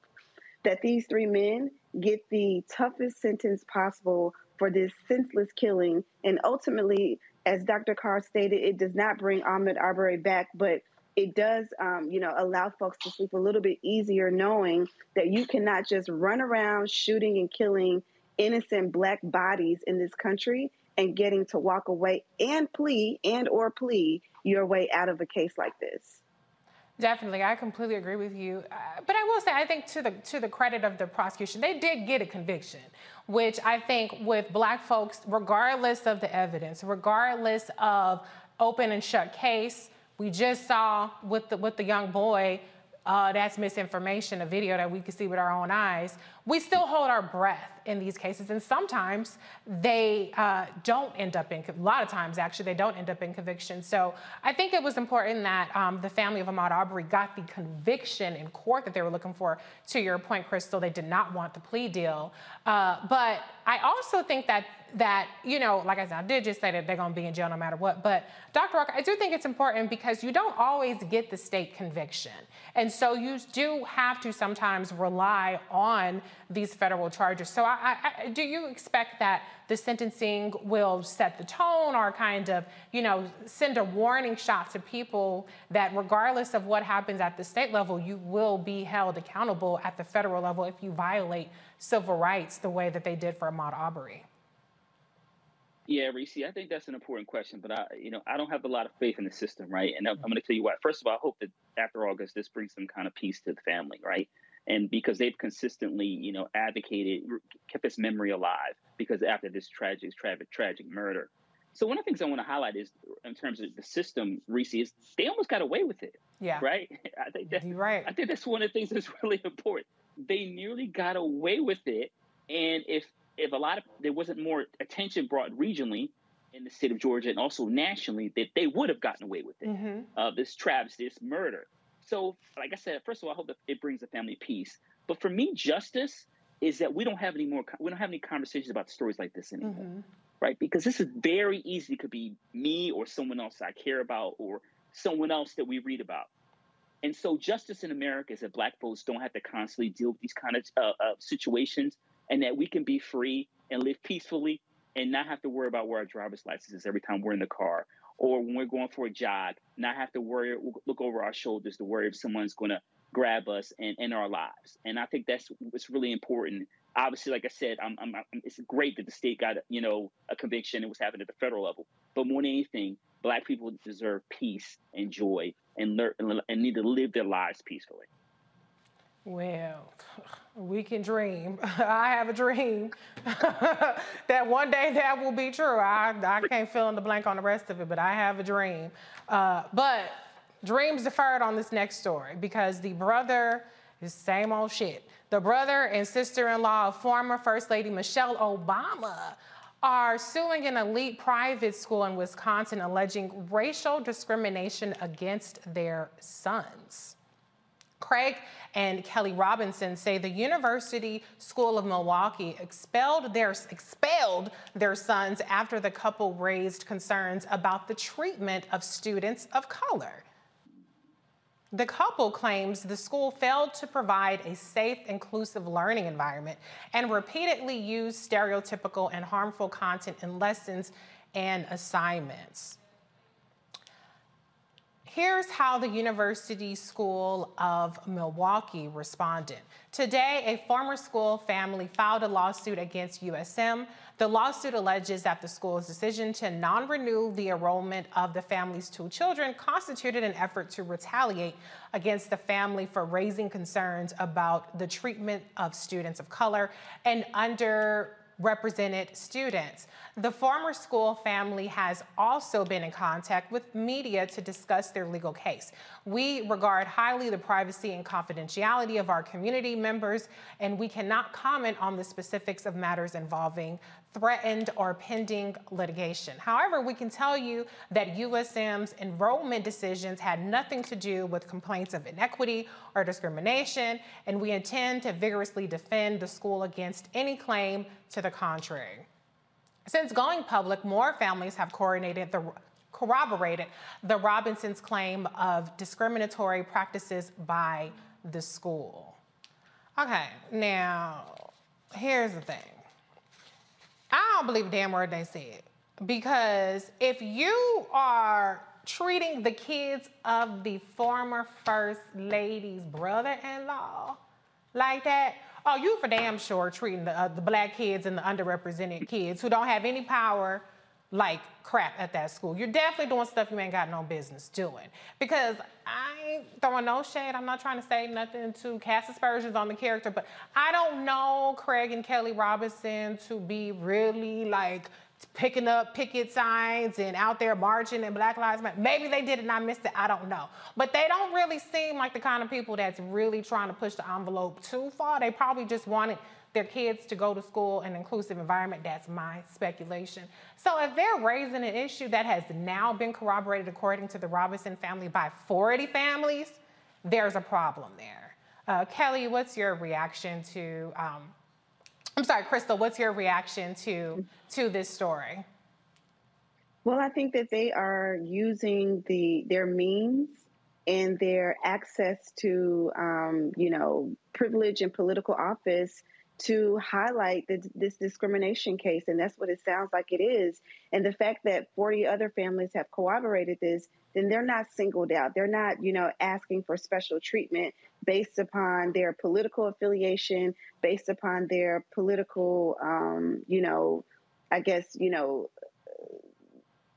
that these three men get the toughest sentence possible for this senseless killing. And ultimately as dr carr stated it does not bring ahmaud arbery back but it does, um, you know, allow folks to sleep a little bit easier knowing that you cannot just run around shooting and killing innocent black bodies in this country and getting to walk away and plea and or plea your way out of a case like this. Definitely, I completely agree with you. Uh, but I will say, I think to the to the credit of the prosecution, they did get a conviction, which I think with black folks, regardless of the evidence, regardless of open and shut case, we just saw with the, with the young boy, uh, that's misinformation, a video that we could see with our own eyes. We still hold our breath in these cases, and sometimes they uh, don't end up in, a lot of times actually, they don't end up in conviction. So I think it was important that um, the family of Ahmaud Arbery got the conviction in court that they were looking for. To your point, Crystal, they did not want the plea deal. Uh, but I also think that that, you know, like I said, I did just say that they're going to be in jail no matter what. But Dr. Rock, I do think it's important because you don't always get the state conviction. And so you do have to sometimes rely on these federal charges. So I, I, do you expect that the sentencing will set the tone or kind of, you know, send a warning shot to people that regardless of what happens at the state level, you will be held accountable at the federal level if you violate civil rights the way that they did for Ahmaud Arbery? Yeah, Reese, I think that's an important question, but I, you know, I don't have a lot of faith in the system, right? And I'm, I'm going to tell you why. First of all, I hope that after August, this brings some kind of peace to the family, right? And because they've consistently, you know, advocated, kept this memory alive, because after this tragic, tragic, tragic murder. So one of the things I want to highlight is, in terms of the system, Reese, is they almost got away with it. Yeah. Right. I think that, You're right. I think that's one of the things that's really important. They nearly got away with it, and if if a lot of there wasn't more attention brought regionally in the state of Georgia and also nationally, that they would have gotten away with it. Mm-hmm. Uh, this travesty, this murder. So, like I said, first of all, I hope that it brings the family peace. But for me, justice is that we don't have any more. We don't have any conversations about stories like this anymore, Mm-hmm. right? Because this is very easy. It could be me or someone else I care about or someone else that we read about. And so, justice in America is that Black folks don't have to constantly deal with these kind of uh, uh, situations, and that we can be free and live peacefully and not have to worry about where our driver's license is every time we're in the car or when we're going for a jog, not have to worry, look over our shoulders to worry if someone's going to grab us and end our lives. And I think that's what's really important. Obviously, like I said, I'm, I'm, it's great that the state got you know a conviction. It was happening at the federal level, but more than anything, Black people deserve peace and joy and learn and need to live their lives peacefully. Well, we can dream. I have a dream that one day that will be true. I, I can't fill in the blank on the rest of it, but I have a dream. Uh, but dreams deferred on this next story because the brother is same old shit. The brother and sister-in-law of former First Lady Michelle Obama are suing an elite private school in Wisconsin alleging racial discrimination against their sons. Craig and Kelly Robinson say the University School of Milwaukee expelled their expelled their sons after the couple raised concerns about the treatment of students of color. The couple claims the school failed to provide a safe, inclusive learning environment and repeatedly used stereotypical and harmful content in lessons and assignments. Here's how the University School of Milwaukee responded. Today, a former school family filed a lawsuit against USM. The lawsuit alleges that the school's decision to non renew the enrollment of the family's two children constituted an effort to retaliate against the family for raising concerns about the treatment of students of color and under represented students. The former school family has also been in contact with media to discuss their legal case. We regard highly the privacy and confidentiality of our community members, and we cannot comment on the specifics of matters involving threatened or pending litigation. However, we can tell you that USM's enrollment decisions had nothing to do with complaints of inequity or discrimination, and we intend to vigorously defend the school against any claim to the contrary. Since going public, more families have coordinated the corroborated the Robinsons' claim of discriminatory practices by the school. Okay, now here's the thing. I don't believe a damn word they said. Because if you are treating the kids of the former first lady's brother-in-law like that, oh, you for damn sure treating the, uh, the black kids and the underrepresented kids who don't have any power like crap at that school. You're definitely doing stuff you ain't got no business doing. Because I ain't throwing no shade. I'm not trying to say nothing to cast aspersions on the character, but I don't know Craig and Kelly Robinson to be really like picking up picket signs and out there marching and Black Lives Matter. Maybe they did and I missed it. I don't know. But they don't really seem like the kind of people that's really trying to push the envelope too far. They probably just wanted their kids to go to school in an inclusive environment. That's my speculation. So if they're raising an issue that has now been corroborated according to the Robinson family by 40 families, there's a problem there. Uh, Kelly, what's your reaction to um, I'm sorry, Crystal, what's your reaction to to this story? Well, I think that they are using the their means and their access to, um, you know, privilege and political office to highlight the, this discrimination case, and that's what it sounds like it is. And the fact that 40 other families have corroborated this, then they're not singled out. They're not, you know, asking for special treatment based upon their political affiliation, based upon their political, um, you know, I guess, you know,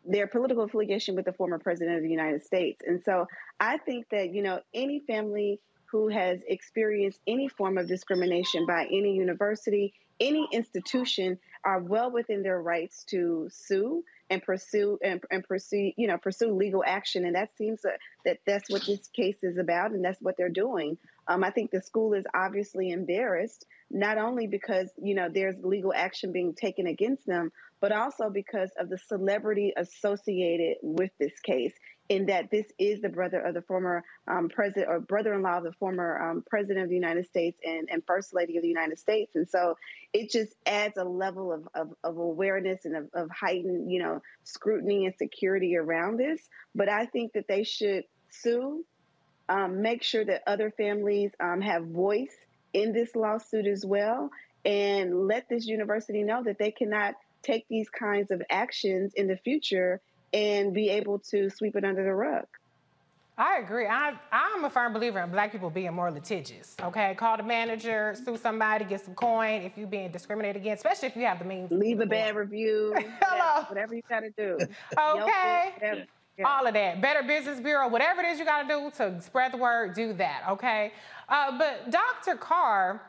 their political affiliation with the former president of the United States. And so I think that, you know, any family who has experienced any form of discrimination by any university, any institution are well within their rights to sue and pursue and, and pursue you know pursue legal action. And that seems that, that that's what this case is about and that's what they're doing. Um, i think the school is obviously embarrassed not only because you know there's legal action being taken against them but also because of the celebrity associated with this case in that this is the brother of the former um, president or brother-in-law of the former um, president of the United States and, and first lady of the United States. And so it just adds a level of, of, of awareness and of, of, heightened, you know, scrutiny and security around this. But I think that they should sue, um, make sure that other families um, have voice in this lawsuit as well, and let this university know that they cannot take these kinds of actions in the future and be able to sweep it under the rug. I agree. I, I'm a firm believer in black people being more litigious. Okay, call the manager, sue somebody, get some coin. If you're being discriminated against, especially if you have the means. Leave a bad review. Hello. Whatever you got to do. okay. Yeah. All of that. Better Business Bureau, whatever it is you got to do to spread the word, do that. Okay. Uh, but Dr. Carr,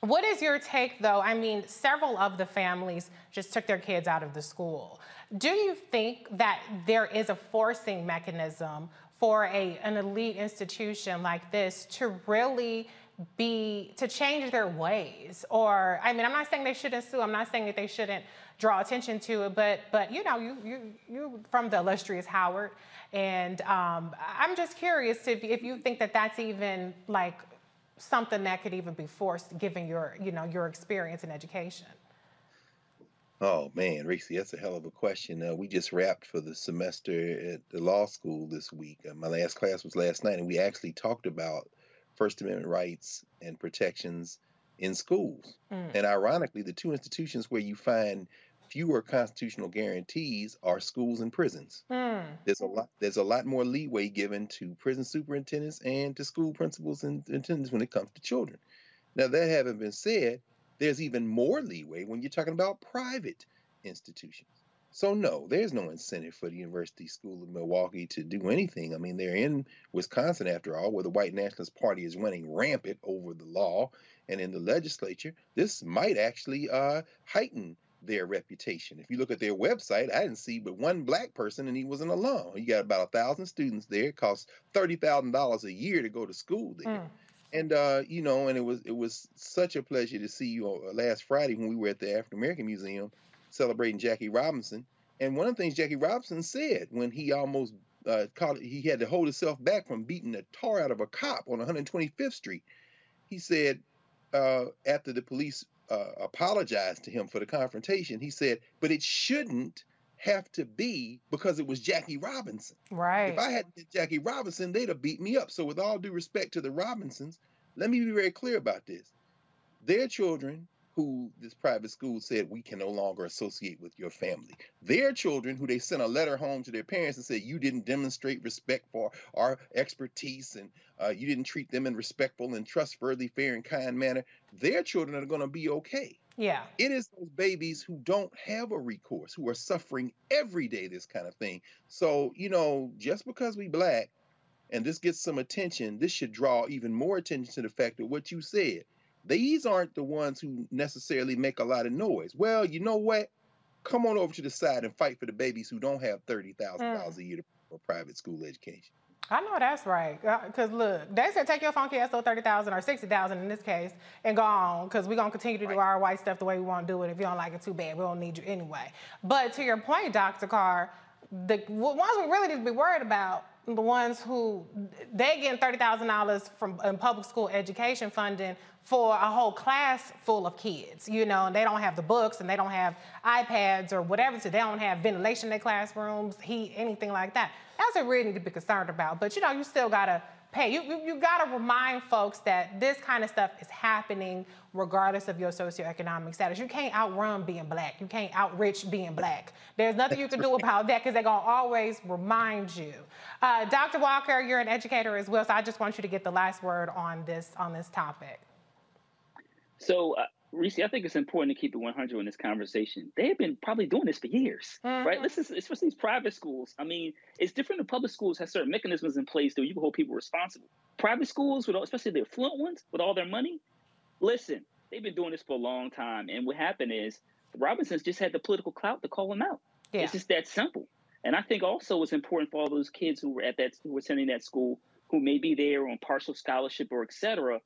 what is your take, though? I mean, several of the families just took their kids out of the school. Do you think that there is a forcing mechanism for a an elite institution like this to really be to change their ways or i mean i'm not saying they shouldn't sue i'm not saying that they shouldn't draw attention to it but but you know you you you from the illustrious howard and um, i'm just curious if, if you think that that's even like something that could even be forced given your you know your experience in education Oh man, Reese, that's a hell of a question. Uh, we just wrapped for the semester at the law school this week. Uh, my last class was last night, and we actually talked about First Amendment rights and protections in schools. Mm. And ironically, the two institutions where you find fewer constitutional guarantees are schools and prisons. Hmm. There's a lot. There's a lot more leeway given to prison superintendents and to school principals and attendants when it comes to children. Now, that having been said, there's even more leeway when you're talking about private institutions. So no, there's no incentive for the University School of Milwaukee to do anything. I mean, they're in Wisconsin after all, where the white nationalist party is running rampant over the law and in the legislature. This might actually uh, heighten their reputation. If you look at their website, I didn't see but one black person, and he was an alum. You got about a thousand students there. It costs thirty thousand dollars a year to go to school there. Mm. And uh, you know, and it was it was such a pleasure to see you uh, last Friday when we were at the African American Museum celebrating Jackie Robinson. And one of the things Jackie Robinson said when he almost uh, caught, he had to hold himself back from beating the tar out of a cop on 125th Street. He said uh, after the police uh, apologized to him for the confrontation, he said, "But it shouldn't." have to be because it was Jackie Robinson. right If I had been Jackie Robinson, they'd have beat me up. So, with all due respect to the Robinsons, let me be very clear about this. Their children, who this private school said we can no longer associate with your family, their children, who they sent a letter home to their parents and said you didn't demonstrate respect for our expertise and uh, you didn't treat them in respectful and trustworthy, fair and kind manner, their children are going to be okay. yeah It is those babies who don't have a recourse, who are suffering every day this kind of thing. So, you know, just because we black and this gets some attention, this should draw even more attention to the fact that what you said, these aren't the ones who necessarily make a lot of noise. Well, you know what? Come on over to the side and fight for the babies who don't have $30,000 mm. a year to- for private school education. I know that's right. Uh, because look, they said take your funky ass to 30000 or 60000 in this case and go on because we're going to continue to do our white stuff the way we want to do it. If you don't like it, too bad. We don't need you anyway. But to your point, Dr. Carr, the ones we really need to be worried about, the ones who they getting $30,000 from in public school education funding for a whole class full of kids, you know, and they don't have the books and they don't have iPads or whatever, so they don't have ventilation in their classrooms, heat, anything like that. That's a need to be concerned about. But you know, you still gotta pay. You, you, you gotta remind folks that this kind of stuff is happening regardless of your socioeconomic status. You can't outrun being black. You can't outrich being black. There's nothing you can do about that because they're gonna always remind you. Uh, Dr. Walker, you're an educator as well, so I just want you to get the last word on this on this topic. So, uh, Reese, I think it's important to keep it 100 in this conversation. They have been probably doing this for years, right? Mhm. Listen, especially these private schools. I mean, it's different. The public schools have certain mechanisms in place that you can hold people responsible. Private schools, with all, especially the affluent ones, with all their money, listen, they've been doing this for a long time. And what happened is the Robinsons just had the political clout to call them out. Yeah. It's just that simple. And I think also it's important for all those kids who were at that, who were attending that school, who may be there on partial scholarship or et cetera,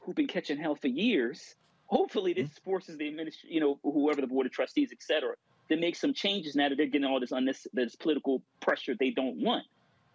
who've been catching hell for years. Hopefully, this mm-hmm. forces the administration, you know, whoever the board of trustees, et cetera, to make some changes now that they're getting all this unnecessary, this political pressure they don't want.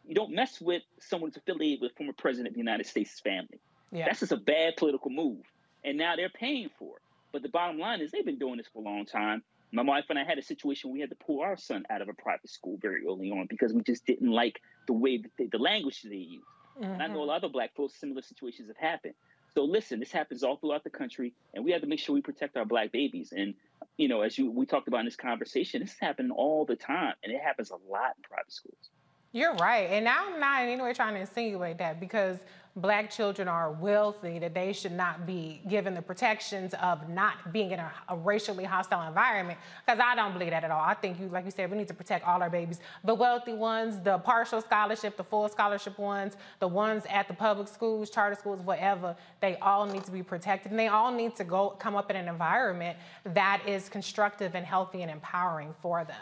You don't mess with someone who's affiliated with former president of the United States family. Yeah. That's just a bad political move. And now they're paying for it. But the bottom line is they've been doing this for a long time. My wife and I had a situation where we had to pull our son out of a private school very early on because we just didn't like the way that they, the language they used. And I know mm-hmm. a lot of other black folks, similar situations have happened. So listen, this happens all throughout the country, and we have to make sure we protect our black babies. And you know, as you we talked about in this conversation, this is happening all the time, and it happens a lot in private schools. You're right. And I'm not in any way trying to insinuate that because black children are wealthy, that they should not be given the protections of not being in a, a racially hostile environment. Because I don't believe that at all. I think you, like you said, we need to protect all our babies. The wealthy ones, the partial scholarship, the full scholarship ones, the ones at the public schools, charter schools, whatever, they all need to be protected. And they all need to go come up in an environment that is constructive and healthy and empowering for them.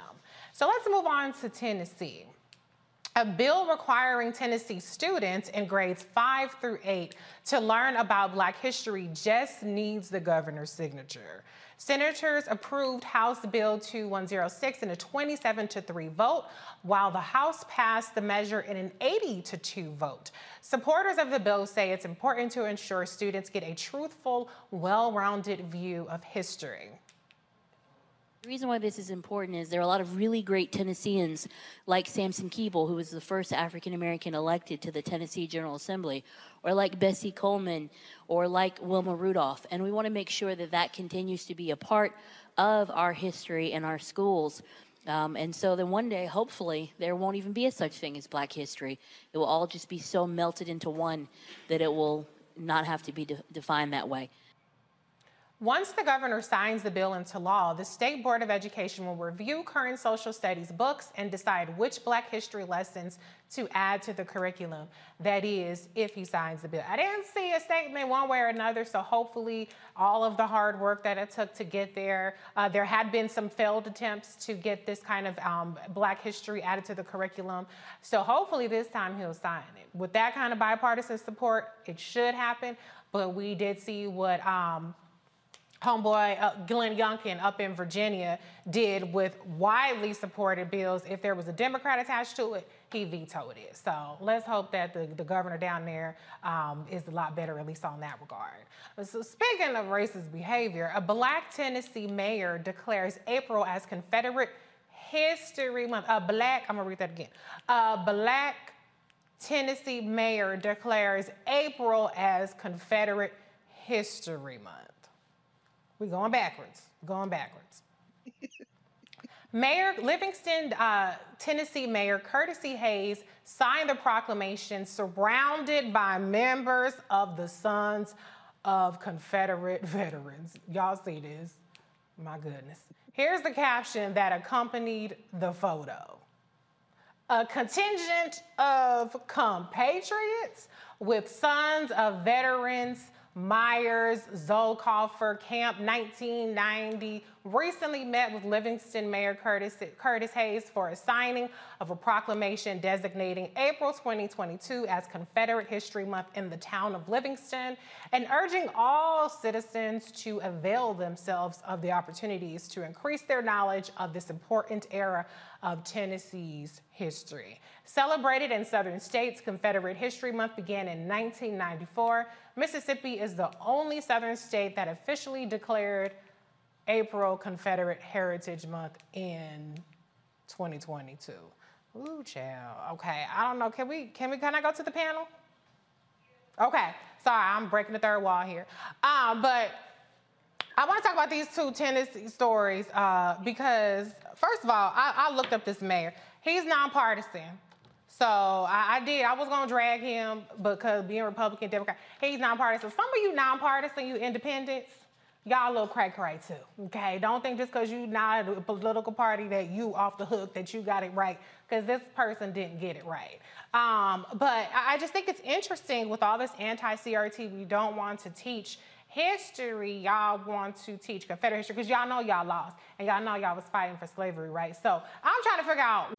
So let's move on to Tennessee. A bill requiring Tennessee students in grades five through eight to learn about Black history just needs the governor's signature. Senators approved House Bill 2106 in a 27 to 3 vote, while the House passed the measure in an 80 to 2 vote. Supporters of the bill say it's important to ensure students get a truthful, well rounded view of history. The reason why this is important is there are a lot of really great Tennesseans like Sampson Keeble, who was the first African American elected to the Tennessee General Assembly, or like Bessie Coleman, or like Wilma Rudolph. And we want to make sure that that continues to be a part of our history and our schools. Um, and so then one day, hopefully, there won't even be a such thing as black history. It will all just be so melted into one that it will not have to be de- defined that way. Once the governor signs the bill into law, the State Board of Education will review current social studies books and decide which Black history lessons to add to the curriculum. That is, if he signs the bill. I didn't see a statement one way or another, so hopefully all of the hard work that it took to get there, uh, there had been some failed attempts to get this kind of um, Black history added to the curriculum. So hopefully this time he'll sign it. With that kind of bipartisan support, it should happen. But we did see what um, homeboy uh, Glenn Youngkin up in Virginia did with widely supported bills. If there was a Democrat attached to it, he vetoed it. So let's hope that the, the governor down there um, is a lot better, at least on that regard. So speaking of racist behavior, a black Tennessee mayor declares April as Confederate History Month. A black, I'm gonna read that again. A black Tennessee mayor declares April as Confederate History Month. We're going backwards, going backwards. Mayor Livingston, uh, Tennessee Mayor Curtis. Hayes signed the proclamation surrounded by members of the Sons of Confederate Veterans. Y'all see this? My goodness. Here's the caption that accompanied the photo. A contingent of compatriots with sons of veterans Myers, Zollicoffer, Camp 1990 recently met with Livingston Mayor Curtis, Curtis Hayes for a signing of a proclamation designating April 2022 as Confederate History Month in the town of Livingston and urging all citizens to avail themselves of the opportunities to increase their knowledge of this important era of Tennessee's history. Celebrated in southern states, Confederate History Month began in 1994. Mississippi is the only southern state that officially declared April Confederate Heritage Month in 2022. Ooh, child. Okay, I don't know. Can we? Can we? Can I go to the panel? Okay. Sorry, I'm breaking the third wall here. Um, but I want to talk about these two Tennessee stories uh, because, first of all, I, I, looked up this mayor. He's nonpartisan. So I, I did. I was going to drag him because being Republican, Democrat, he's nonpartisan. Some of you nonpartisan, you independents, y'all a little cray cray too. Okay, don't think just because you not a political party that you off the hook that you got it right because this person didn't get it right. Um, but I just think it's interesting with all this anti-CRT, we don't want to teach history. Y'all want to teach Confederate history because y'all know y'all lost and y'all know y'all was fighting for slavery, right? So I'm trying to figure out.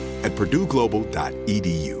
at purdueglobal.edu.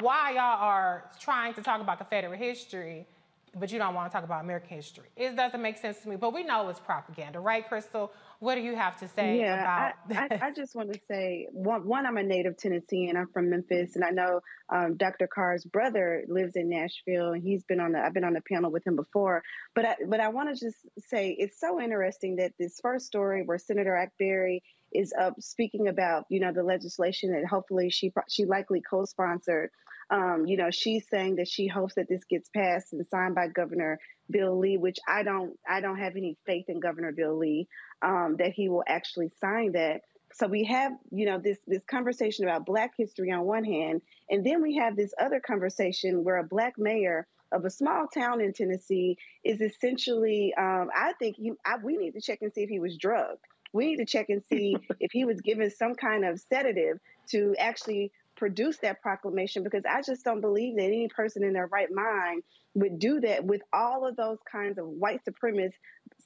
Why y'all are trying to talk about Confederate history, but you don't want to talk about American history? It doesn't make sense to me, but we know it's propaganda, right, Crystal? What do you have to say yeah, about I, I, I just want to say one, one, I'm a native Tennessean. I'm from Memphis, and I know um, Dr. Carr's brother lives in Nashville, and he's been on the I've been on the panel with him before. But I, but I want to just say it's so interesting that this first story where Senator Akbari is up speaking about you know the legislation that hopefully she she likely co-sponsored. Um, you know, she's saying that she hopes that this gets passed and signed by Governor Bill Lee, which I don't I don't have any faith in Governor Bill Lee um, that he will actually sign that. So we have you know this this conversation about Black history on one hand, and then we have this other conversation where a Black mayor of a small town in Tennessee is essentially, um, I think he, I, we need to check and see if he was drugged we need to check and see if he was given some kind of sedative to actually produce that proclamation because I just don't believe that any person in their right mind would do that with all of those kinds of white supremacists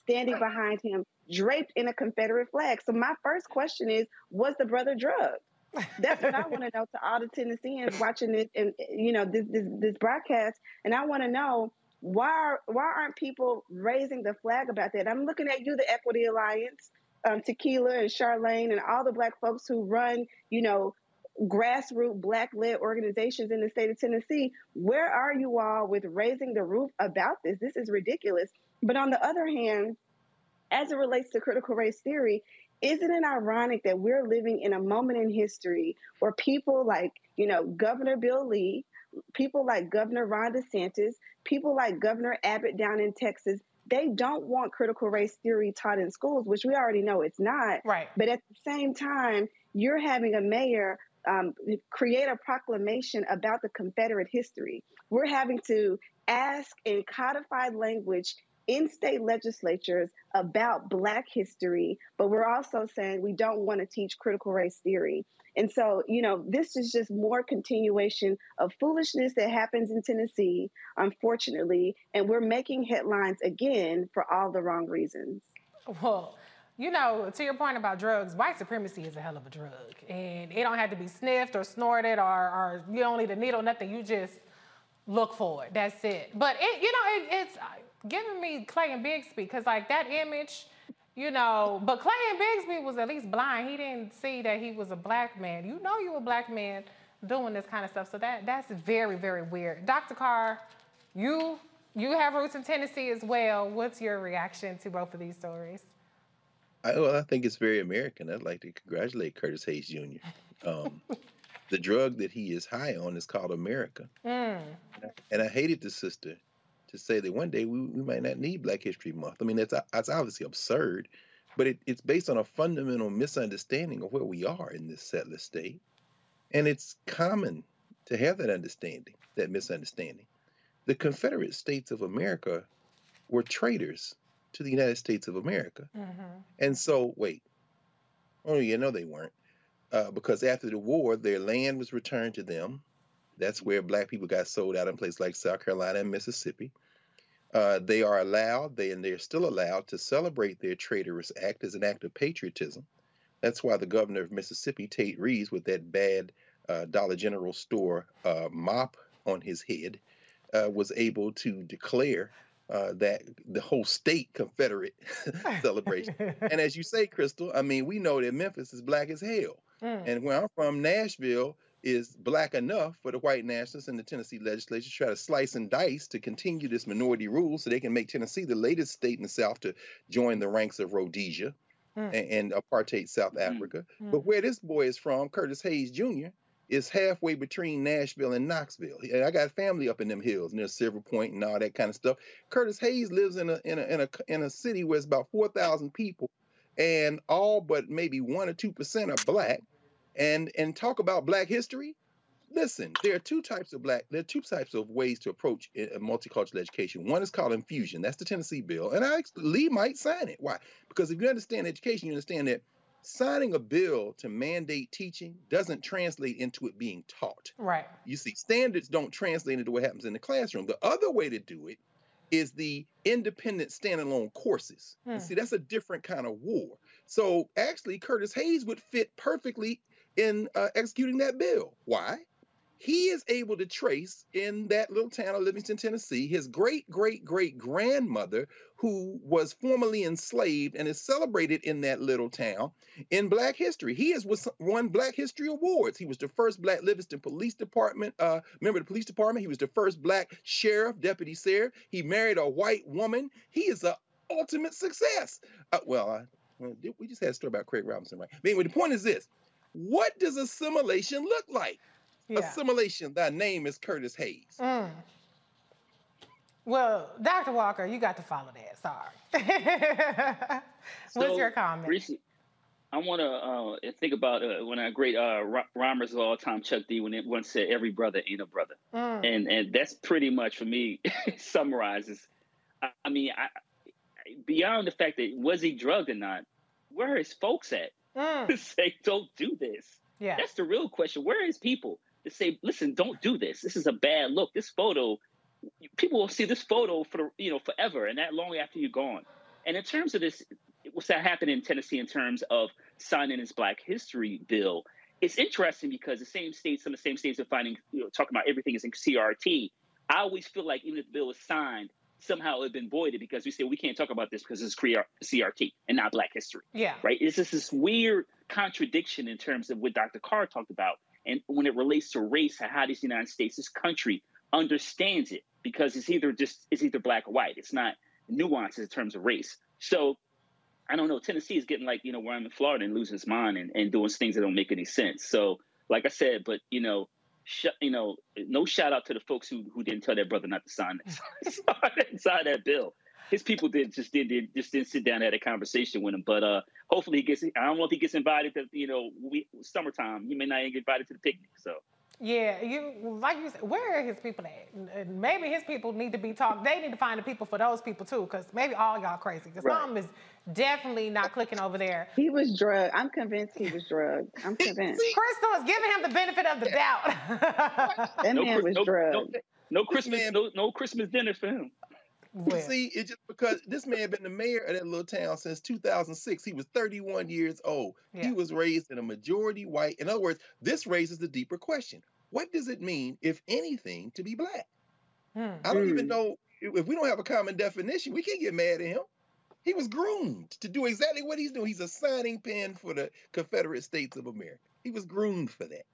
standing behind him draped in a Confederate flag. So my first question is, was the brother drugged? That's what I want to know to all the Tennesseans watching this and you know this this, this broadcast, and I want to know why are, why aren't people raising the flag about that? I'm looking at you, the Equity Alliance um, Tequila and Charlane and all the black folks who run, you know, grassroots black led organizations in the state of Tennessee. Where are you all with raising the roof about this? This is ridiculous. But on the other hand, as it relates to critical race theory, isn't it ironic that we're living in a moment in history where people like, you know, Governor Bill Lee, people like Governor Ron DeSantis, people like Governor Abbott down in Texas, they don't want critical race theory taught in schools, which we already know it's not. Right. But at the same time, you're having a mayor um, create a proclamation about the Confederate history. We're having to ask in codified language in state legislatures about Black history, but we're also saying we don't want to teach critical race theory. And so, you know, this is just more continuation of foolishness that happens in Tennessee, unfortunately, and we're making headlines again for all the wrong reasons. Well, you know, to your point about drugs, white supremacy is a hell of a drug. And it don't have to be sniffed or snorted or, or you don't need a needle, nothing. You just look for it. That's it. But, it, you know, it, it's uh, giving me Clayton Bigsby because, like, that image – you know, but Clay and Bigsby was at least blind. He didn't see that he was a black man. You know you a black man doing this kind of stuff. So that that's very, very weird. Dr. Carr, you you have roots in Tennessee as well. What's your reaction to both of these stories? I, well, I think it's very American. I'd like to congratulate Curtis Hayes Jr. Um, the drug that he is high on is called America. Mm. And I hated the sister to say that one day we, we might not need Black History Month. I mean, that's that's obviously absurd, but it, it's based on a fundamental misunderstanding of where we are in this settler state, and it's common to have that understanding. that misunderstanding. The Confederate States of America were traitors to the United States of America. Mm-hmm. And so, wait, oh, you know they weren't. Uh, because after the war, their land was returned to them. That's where black people got sold out in places like South Carolina and Mississippi. Uh, they are allowed, they and they're still allowed to celebrate their traitorous act as an act of patriotism. That's why the governor of Mississippi, Tate Reeves, with that bad uh, Dollar General store uh, mop on his head, uh, was able to declare uh, that the whole state Confederate celebration. and as you say, Crystal, I mean, we know that Memphis is black as hell. Mm. And where I'm from, Nashville is black enough for the white nationalists and the Tennessee legislature to try to slice and dice to continue this minority rule so they can make Tennessee the latest state in the South to join the ranks of Rhodesia Mm. and, and apartheid South Africa. But where this boy is from, Curtis Hayes Jr., is halfway between Nashville and Knoxville. I got family up in them hills near Silver Point and all that kind of stuff. Curtis Hayes lives in a in a in a in a city where it's about four thousand people, and all but maybe one or two percent are black. And and talk about black history. Listen, there are two types of black. There are two types of ways to approach a multicultural education. One is called infusion. That's the Tennessee bill, and I Lee might sign it. Why? Because if you understand education, you understand that signing a bill to mandate teaching doesn't translate into it being taught. Right. You see, standards don't translate into what happens in the classroom. The other way to do it is the independent standalone courses. Hmm. You see, that's a different kind of war. So actually, Curtis Hayes would fit perfectly in uh, executing that bill. Why? He is able to trace in that little town of Livingston, Tennessee, his great great great grandmother, who was formerly enslaved and is celebrated in that little town in Black history. He has won Black History Awards. He was the first Black Livingston Police Department uh, member of the police department. He was the first Black sheriff, deputy sheriff. He married a white woman. He is a ultimate success. Uh, well, I, we just had a story about Craig Robinson, right? But anyway, the point is this: What does assimilation look like? Yeah. Assimilation. Thy name is Curtis Hayes. Mm. Well, Dr. Walker, you got to follow that. Sorry. What's So, your comment? Reese, I want to uh, think about uh, one of our great uh, rhymers of all time, Chuck D, when it once said, "Every brother ain't a brother," Mm. and and that's pretty much for me summarizes. I, I mean, I, I- beyond the fact that was he drugged or not, where are his folks at Mm. to say don't do this? Yeah. That's the real question. Where are his people to say, listen, don't do this. This is a bad look. This photo, people will see this photo for you know forever and that long after you're gone. And in terms of this, what's that happening in Tennessee in terms of signing this Black History bill? It's interesting because the same states, some of the same states are finding, you know, talking about everything is in CRT. I always feel like even if the bill is signed, somehow it had been voided because we say we can't talk about this because it's CRT and not Black History Yeah. right? It's just this weird contradiction in terms of what Dr. Carr talked about, and when it relates to race and how this United States, this country, understands it, because it's either just it's either black or white. It's not nuances in terms of race. So I don't know. Tennessee is getting like you know where I'm in Florida and losing its mind and, and doing things that don't make any sense. So like I said, but you know. Sh- you know, no shout out to the folks who, who didn't tell their brother not to sign that, sign that bill his people did just didn't just didn't sit down and had a conversation with him. But uh, hopefully he gets. I don't know if he gets invited to you know we, summertime. He may not even get invited to the picnic. So Yeah, you like you said, where are his people at? Uh, maybe his people need to be talked. They need to find the people for those people too, because maybe all y'all crazy. Because Right. something is definitely not clicking over there. He was drugged. I'm convinced he was drugged. I'm convinced. Crystal is giving him the benefit of the doubt. That no, man was no, drugged. no, no Christmas, no, no Christmas dinner for him. You see, it's just because this man been the mayor of that little town since 2006. He was 31 years old. Yeah. He was raised in a majority white. In other words, this raises the deeper question: What does it mean, if anything, to be black? Hmm. I don't even know if if we don't have a common definition. We can't get mad at him. He was groomed to do exactly what he's doing. He's a signing pen for the Confederate States of America. He was groomed for that.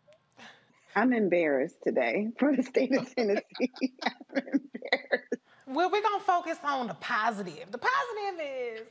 I'm embarrassed today for the state of Tennessee. Well, we're gonna focus on the positive. The positive is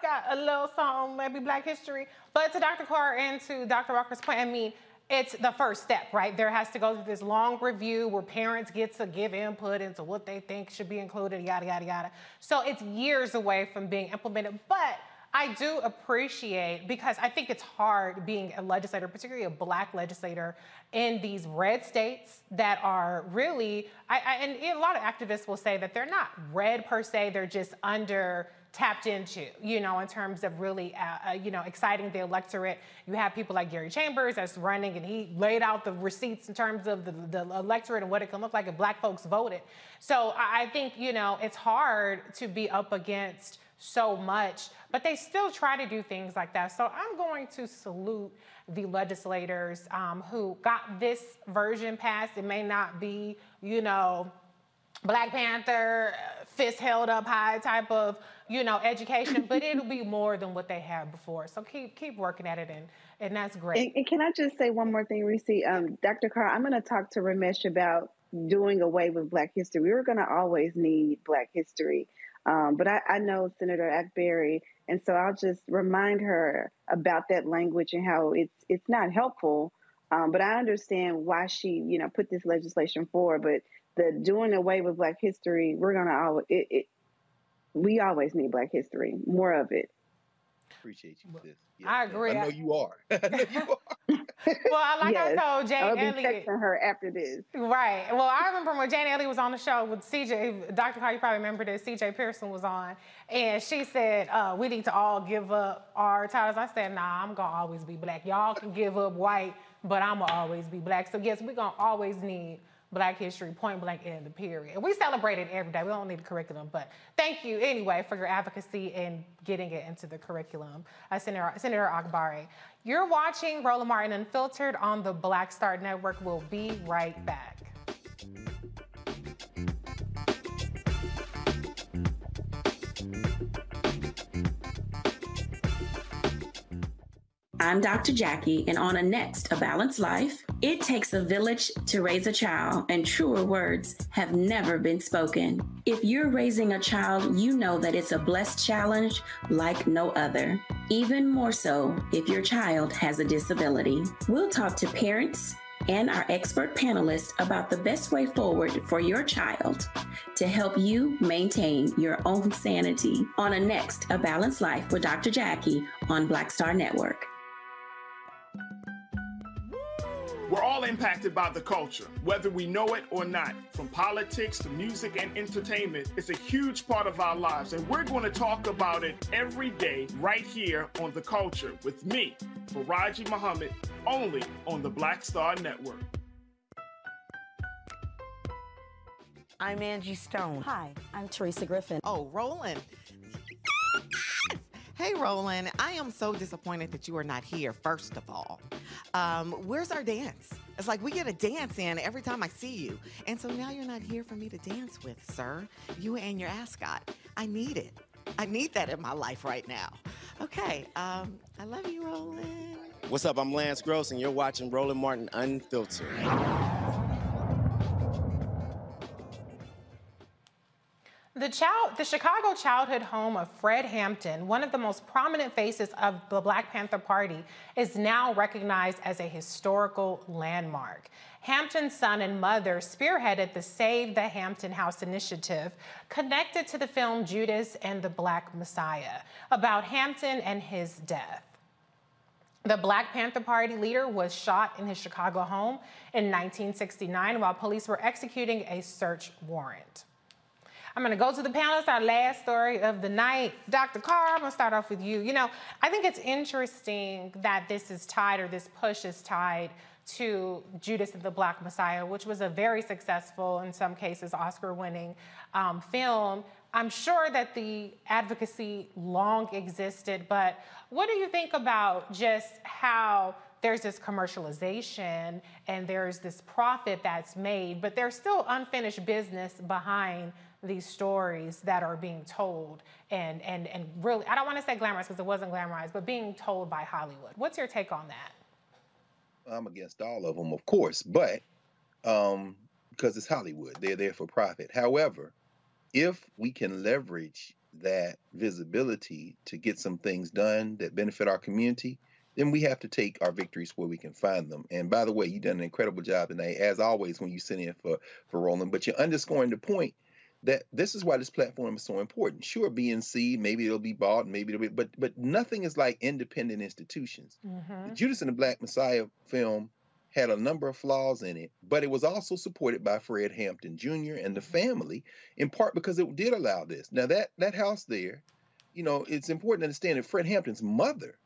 got a little song, maybe Black History. But to Dr. Carr and to Dr. Walker's point, I mean, it's the first step, right? There has to go through this long review where parents get to give input into what they think should be included, yada yada yada. So it's years away from being implemented. But I do appreciate because I think it's hard being a legislator, particularly a black legislator in these red states that are really, I, I, and a lot of activists will say that they're not red per se, they're just under tapped into, you know, in terms of really, uh, uh, you know, exciting the electorate. You have people like Gary Chambers that's running, and he laid out the receipts in terms of the, the electorate and what it can look like if black folks voted. So I think, you know, it's hard to be up against so much, but they still try to do things like that. So I'm going to salute the legislators um, who got this version passed. It may not be, you know, Black Panther, fist held up high type of, you know, education, but it'll be more than what they had before. So keep keep working at it, and and that's great. And, and can I just say one more thing, Reese? Um, Dr. Carr, I'm going to talk to Raumesh about doing away with Black history. We were going to always need Black history, um, but I, I know Senator Akbari, and so I'll just remind her about that language and how it's it's not helpful. Um, but I understand why she, you know, put this legislation forward. But the doing away with Black history, we're gonna always it, it, we always need Black history, more of it. Appreciate you, sis. I agree. I know you are. I know you are. well, like yes. I told Jane I'll be Elliott, texting her after this. Right. Well, I remember when Jane Elliott was on the show with CJ, Dr. Carr, you probably remember this, CJ Pearson was on, and she said, uh, we need to all give up our titles. I said, nah, I'm going to always be black. Y'all can give up white, but I'm going to always be black. So, yes, we're going to always need Black History, point blank in the period. We celebrate it every day. We don't need a curriculum, but thank you anyway for your advocacy and getting it into the curriculum. Uh, Senator, Senator Akbari, you're watching Roland Martin Unfiltered on the Black Star Network. We'll be right back. I'm Dr. Jackie, and on a next, A Balanced Life, it takes a village to raise a child, and truer words have never been spoken. If you're raising a child, you know that it's a blessed challenge like no other. Even more so if your child has a disability. We'll talk to parents, and our expert panelists about the best way forward for your child to help you maintain your own sanity on a next A Balanced Life with Dr. Jackie on Black Star Network. We're all impacted by the culture, whether we know it or not. From politics to music and entertainment, it's a huge part of our lives, and we're going to talk about it every day right here on The Culture with me, Faraji Muhammad, only on the Black Star Network. I'm Angie Stone. Hi, I'm Teresa Griffin. Oh, Roland. Hey, Roland, I am so disappointed that you are not here, first of all. Um, where's our dance? It's like we get a dance in every time I see you. And so now you're not here for me to dance with, sir. You and your ascot. I need it. I need that in my life right now. Okay, um, I love you, Roland. What's up? I'm Lance Gross, and you're watching Roland Martin Unfiltered. The, child, the Chicago childhood home of Fred Hampton, one of the most prominent faces of the Black Panther Party, is now recognized as a historical landmark. Hampton's son and mother spearheaded the Save the Hampton House initiative connected to the film Judas and the Black Messiah about Hampton and his death. The Black Panther Party leader was shot in his Chicago home in 1969 while police were executing a search warrant. I'm going to go to the panelists, our last story of the night. Dr. Carr, I'm going to start off with you. You know, I think it's interesting that this is tied or this push is tied to Judas and the Black Messiah, which was a very successful, in some cases, Oscar winning um, film. I'm sure that the advocacy long existed, but what do you think about just how there's this commercialization and there's this profit that's made, but there's still unfinished business behind these stories that are being told and and and really I don't want to say glamorized because it wasn't glamorized, but being told by Hollywood. What's your take on that? I'm against all of them, of course, but um, because it's Hollywood, they're there for profit. However, if we can leverage that visibility to get some things done that benefit our community, then we have to take our victories where we can find them. And by the way, you've done an incredible job tonight, as always, when you sit in for for Roland. But you're underscoring the point that this is why this platform is so important. Sure, BNC, maybe it'll be bought, maybe it'll be, but but nothing is like independent institutions. Mm-hmm. The Judas and the Black Messiah film had a number of flaws in it, but it was also supported by Fred Hampton Jr. and the family, in part because it did allow this. Now that that house there, you know, it's important to understand that Fred Hampton's mother,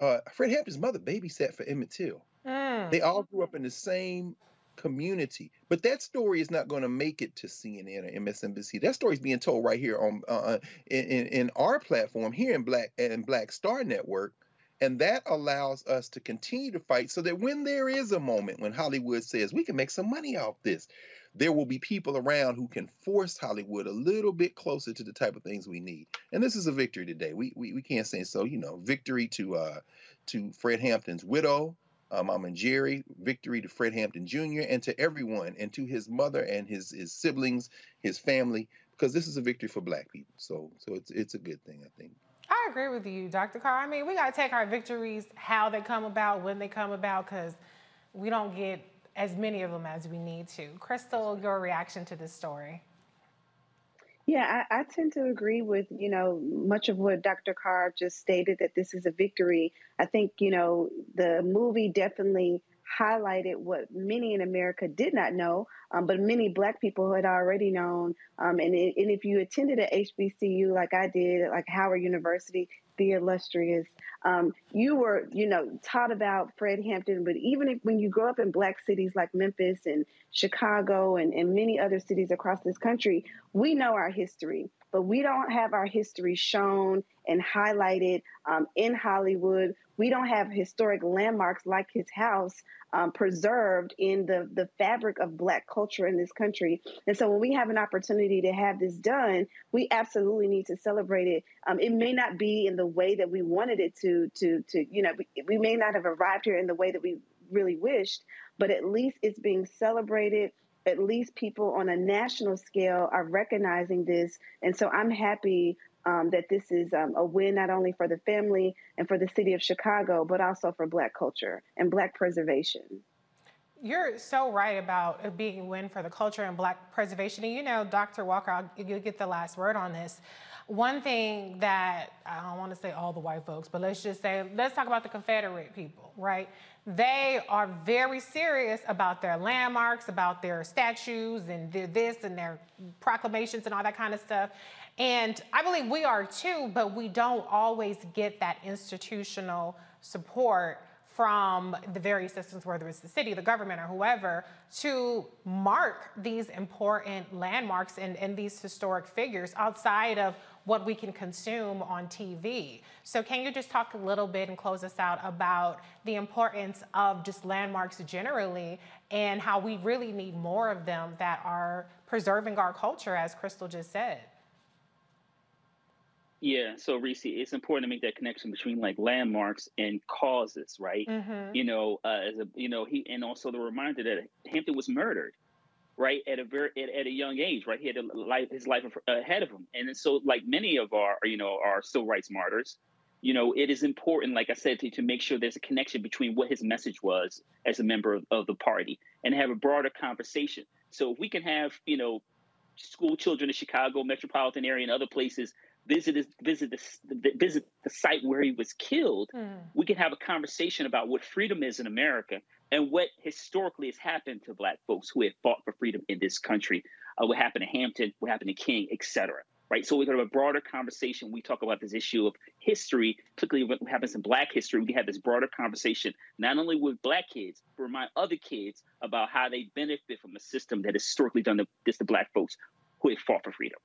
uh, Fred Hampton's mother babysat for Emmett Till. Mm. They all grew up in the same community. But that story is not going to make it to CNN or MSNBC. That story is being told right here on uh, uh in, in our platform here in Black and Black Star Network. And that allows us to continue to fight so that when there is a moment when Hollywood says we can make some money off this, there will be people around who can force Hollywood a little bit closer to the type of things we need. And this is a victory today. We we, we can't say so. You know, victory to uh, to Fred Hampton's widow, uh, Mama Njeri, victory to Fred Hampton Jr., and to everyone, and to his mother and his his siblings, his family, because this is a victory for Black people. So so it's it's a good thing, I think. I agree with you, Dr. Carr. I mean, we got to take our victories, how they come about, when they come about, because we don't get as many of them as we need to. Crystal, your reaction to this story? Yeah, I, I tend to agree with, you know, much of what Dr. Carr just stated that this is a victory. I think, you know, the movie definitely highlighted what many in America did not know, um, but many Black people had already known. Um, and, it, and if you attended a HBCU like I did, like Howard University, the illustrious, um, you were, you know, taught about Fred Hampton. But even if when you grow up in Black cities like Memphis and Chicago and, and many other cities across this country, we know our history, but we don't have our history shown and highlighted um, in Hollywood. We don't have historic landmarks like his house um, preserved in the, the fabric of Black culture in this country. And so when we have an opportunity to have this done, we absolutely need to celebrate it. Um, it may not be in the way that we wanted it to, to, to you know, we, we may not have arrived here in the way that we really wished, but at least it's being celebrated at least people on a national scale are recognizing this. And so I'm happy um, that this is um, a win not only for the family and for the city of Chicago, but also for Black culture and Black preservation. You're so right about it being a win for the culture and Black preservation. And you know, Dr. Walker, I'll, you'll get the last word on this. One thing that I don't want to say all the white folks, but let's just say, let's talk about the Confederate people, right? They are very serious about their landmarks, about their statues and their this and their proclamations and all that kind of stuff. And I believe we are too, but we don't always get that institutional support from the various systems, whether it's the city, the government, or whoever, to mark these important landmarks and, and these historic figures outside of what we can consume on TV. So, can you just talk a little bit and close us out about the importance of just landmarks generally and how we really need more of them that are preserving our culture, as Crystal just said? Yeah, so Reese, it's important to make that connection between like landmarks and causes, right? Mhm. You know, uh, as a you know he and also the reminder that Hampton was murdered, right, at a very at, at a young age, right? He had a life his life ahead of him, and so like many of our you know our civil rights martyrs, you know, it is important, like I said, to, to make sure there's a connection between what his message was as a member of, of the party and have a broader conversation. So if we can have you know school children in Chicago metropolitan area and other places visit visit the visit the site where he was killed, we can have a conversation about what freedom is in America and what historically has happened to Black folks who have fought for freedom in this country. Uh, what happened to Hampton, what happened to King, etc. Right. So we can have a broader conversation. We talk about this issue of history, particularly what happens in Black history. We can have this broader conversation, not only with Black kids, but remind other kids about how they benefit from a system that has historically done this to Black folks who have fought for freedom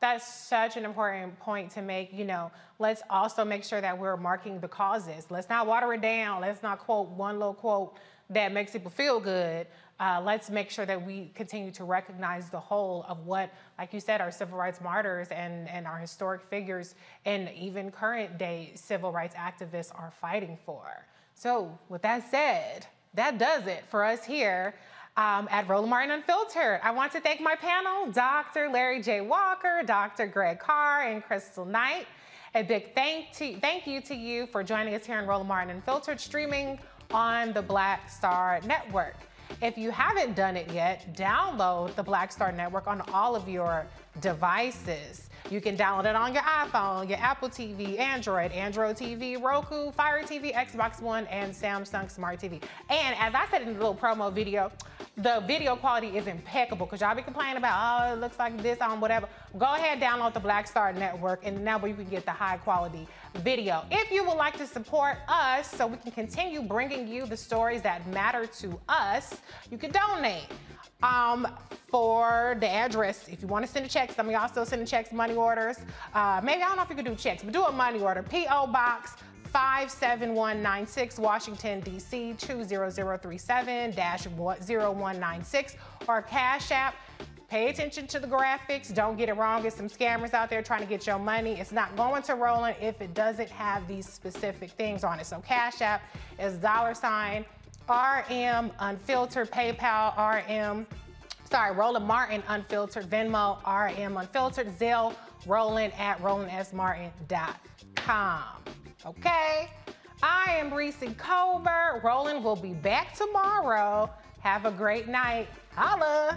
that's such an important point to make. You know, let's also make sure that we're marking the causes. Let's not water it down. Let's not quote one little quote that makes people feel good. Uh, let's make sure that we continue to recognize the whole of what, like you said, our civil rights martyrs and, and our historic figures and even current day civil rights activists are fighting for. So, with that said, that does it for us here um, at Roland Martin Unfiltered. I want to thank my panel, Dr. Larry J. Walker, Dr. Greg Carr, and Crystal Knight. A big thank, to, thank you to you for joining us here in Roland Martin Unfiltered, streaming on the Black Star Network. If you haven't done it yet, download the Black Star Network on all of your devices. You can download it on your iPhone, your Apple TV, Android, Android TV, Roku, Fire TV, Xbox One, and Samsung Smart TV. And as I said in the little promo video, the video quality is impeccable because y'all be complaining about, oh, it looks like this on whatever. Go ahead, download the Black Star Network, and now you can get the high quality video. If you would like to support us so we can continue bringing you the stories that matter to us, you can donate um, for the address. If you want to send a check, some of y'all still sending checks, money orders. Uh, maybe I don't know if you can do checks, but do a money order. P.O. Box 57196, Washington, D.C. 20037 0196, or Cash App. Pay attention to the graphics. Don't get it wrong. There's some scammers out there trying to get your money. It's not going to Roland if it doesn't have these specific things on it. So Cash App is dollar sign RM Unfiltered, PayPal RM, sorry, Roland Martin Unfiltered, Venmo RM Unfiltered, Zelle Roland at RolandSMartin.com. Okay? I am Reese Colbert. Roland will be back tomorrow. Have a great night. Holla!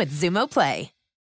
with Xumo Play.